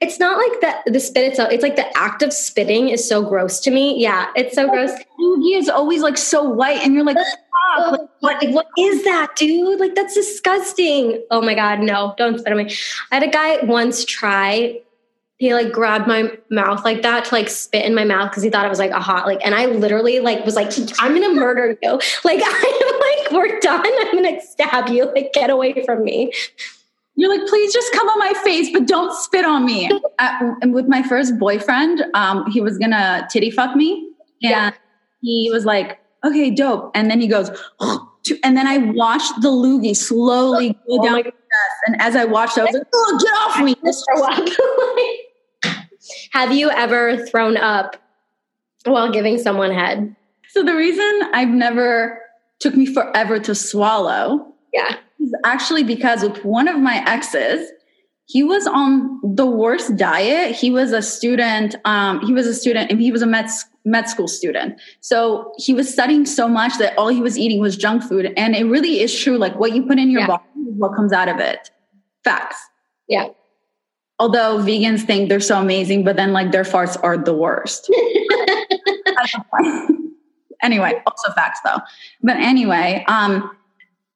It's not like the the spit itself. It's like the act of spitting is so gross to me. Yeah, it's so gross. He is always like so white, and you're like, oh, like, what, like, what is that, dude? Like that's disgusting. Oh my god, no, don't spit on me. I had a guy once try. He like grabbed my mouth like that to like spit in my mouth because he thought it was like a hot like, and I literally like was like, I'm gonna murder you. Like I'm like, we're done. I'm gonna stab you. Like get away from me. You're like, please just come on my face, but don't spit on me. uh, and with my first boyfriend, um, he was gonna titty fuck me, and yeah. he was like, okay, dope. And then he goes, and then I watched the loogie slowly go oh down chest. And as I watched, I was like, oh, get off me! Mister Have you ever thrown up while giving someone head? So the reason I've never took me forever to swallow. Yeah actually because with one of my exes, he was on the worst diet. He was a student. Um, he was a student, and he was a med med school student. So he was studying so much that all he was eating was junk food. And it really is true. Like what you put in your yeah. body, what comes out of it. Facts. Yeah. Although vegans think they're so amazing, but then like their farts are the worst. anyway, also facts though. But anyway, um,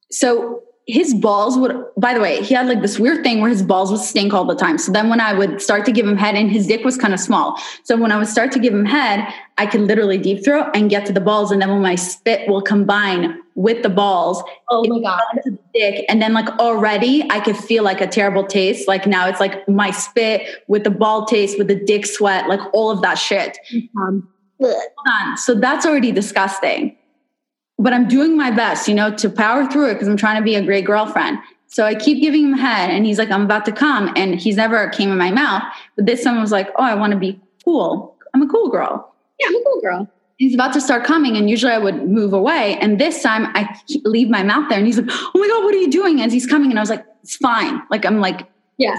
so his balls would by the way he had like this weird thing where his balls would stink all the time. So then when i would start to give him head and his dick was kind of small. So when i would start to give him head i could literally deep throat and get to the balls and then when my spit will combine with the balls oh my god. to the dick. And then like already i could feel like a terrible taste. Like now it's like my spit with the ball taste with the dick sweat like all of that shit. Um, so that's already disgusting but I'm doing my best, you know, to power through it because I'm trying to be a great girlfriend. So I keep giving him head and he's like, I'm about to come. And he's never came in my mouth. But this time I was like, oh, I want to be cool. I'm a cool girl. Yeah, I'm a cool girl. He's about to start coming. And usually I would move away. And this time I leave my mouth there and he's like, oh my God, what are you doing? As he's coming. And I was like, it's fine. Like, I'm like, yeah,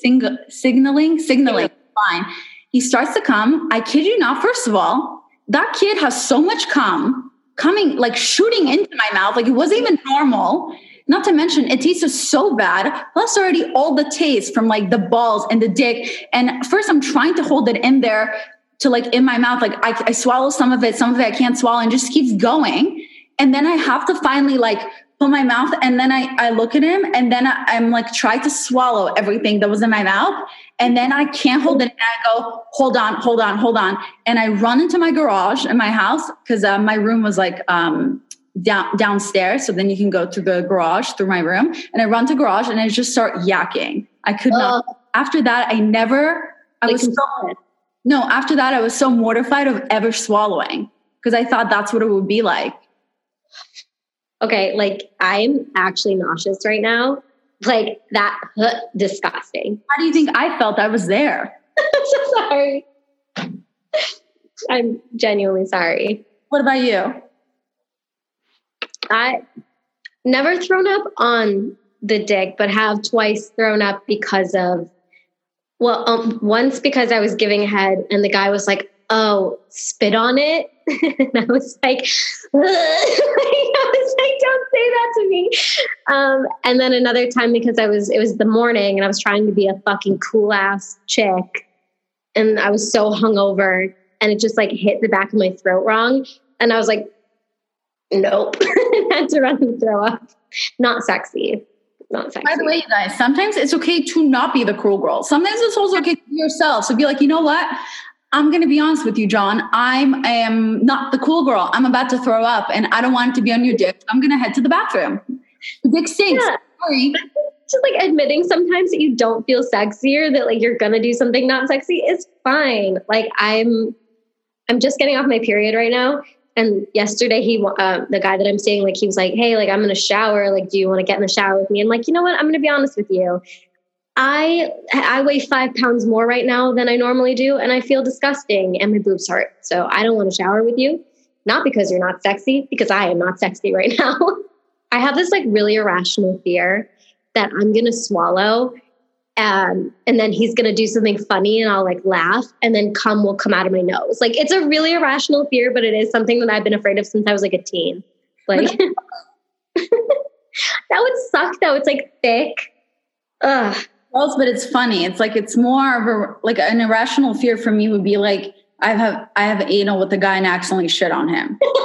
sing- signaling, signaling, fine. He starts to come. I kid you not. First of all, that kid has so much cum coming like shooting into my mouth like it wasn't even normal. Not to mention it tasted so bad plus already all the taste from like the balls and the dick. And first i'm trying to hold it in there to like in my mouth like I, I swallow some of it some of it i can't swallow and just keeps going. And then i have to finally like put my mouth and then I, I look at him and then I, am like try to swallow everything that was in my mouth and then I can't hold it and I go hold on hold on hold on and I run into my garage in my house because uh, my room was like um, down downstairs so then you can go to the garage through my room and I run to garage and I just start yakking. I could not. After that I never I was so, no after that I was so mortified of ever swallowing because I thought that's what it would be like okay, like I'm actually nauseous right now. Like that, disgusting. How do you think I felt? I was there. I'm so sorry. I'm genuinely sorry. What about you? I never thrown up on the dick, but have twice thrown up because of, well, um, once because I was giving head and the guy was like, oh, spit on it. and I was like, I was like, don't say that to me. Um, and then another time because I was, it was the morning and I was trying to be a fucking cool ass chick. And I was so hungover and it just like hit the back of my throat wrong. And I was like, nope. Had to run and throw up. Not sexy. Not sexy. By the way, you guys, sometimes it's okay to not be the cruel girl. Sometimes it's also okay to be yourself. So be like, you know what? I'm going to be honest with you, John. I'm am not the cool girl. I'm about to throw up and I don't want to be on your dick. I'm going to head to the bathroom. The dick stinks. Yeah. Sorry. Just like admitting sometimes that you don't feel sexy or that like you're going to do something not sexy is fine. Like I'm, I'm just getting off my period right now. And yesterday he, uh, the guy that I'm seeing, like he was like, Hey, like I'm in a shower. Like, do you want to get in the shower with me? And like, you know what? I'm going to be honest with you. I I weigh five pounds more right now than I normally do, and I feel disgusting, and my boobs hurt. So I don't want to shower with you, not because you're not sexy, because I am not sexy right now. I have this like really irrational fear that I'm gonna swallow, um, and then he's gonna do something funny, and I'll like laugh, and then cum will come out of my nose. Like it's a really irrational fear, but it is something that I've been afraid of since I was like a teen. Like that would suck though. It's like thick. Ugh else, but it's funny. It's like it's more of a like an irrational fear for me would be like I have I have anal with the guy and accidentally shit on him.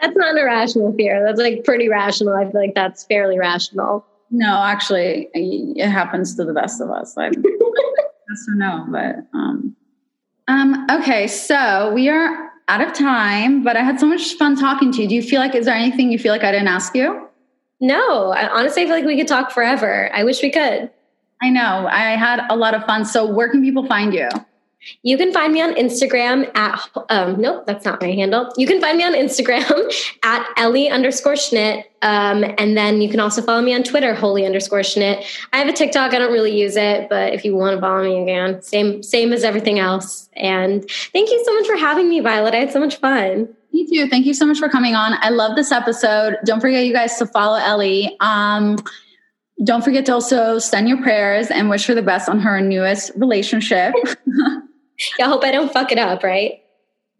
that's not an irrational fear. That's like pretty rational. I feel like that's fairly rational. No, actually, it happens to the best of us. I yes or no, but um, um, okay. So we are out of time, but I had so much fun talking to you. Do you feel like is there anything you feel like I didn't ask you? No, I honestly feel like we could talk forever. I wish we could. I know. I had a lot of fun. So, where can people find you? You can find me on Instagram at, um, nope, that's not my handle. You can find me on Instagram at Ellie underscore Schnitt. Um, and then you can also follow me on Twitter, holy underscore Schnitt. I have a TikTok. I don't really use it, but if you want to follow me again, same, same as everything else. And thank you so much for having me, Violet. I had so much fun. Me too. Thank you so much for coming on. I love this episode. Don't forget, you guys, to follow Ellie. Um, don't forget to also send your prayers and wish her the best on her newest relationship. I hope I don't fuck it up, right?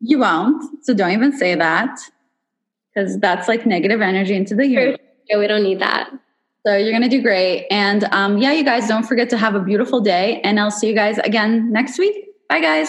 You won't. So don't even say that because that's like negative energy into the universe. Yeah, we don't need that. So you're going to do great. And um, yeah, you guys don't forget to have a beautiful day. And I'll see you guys again next week. Bye, guys.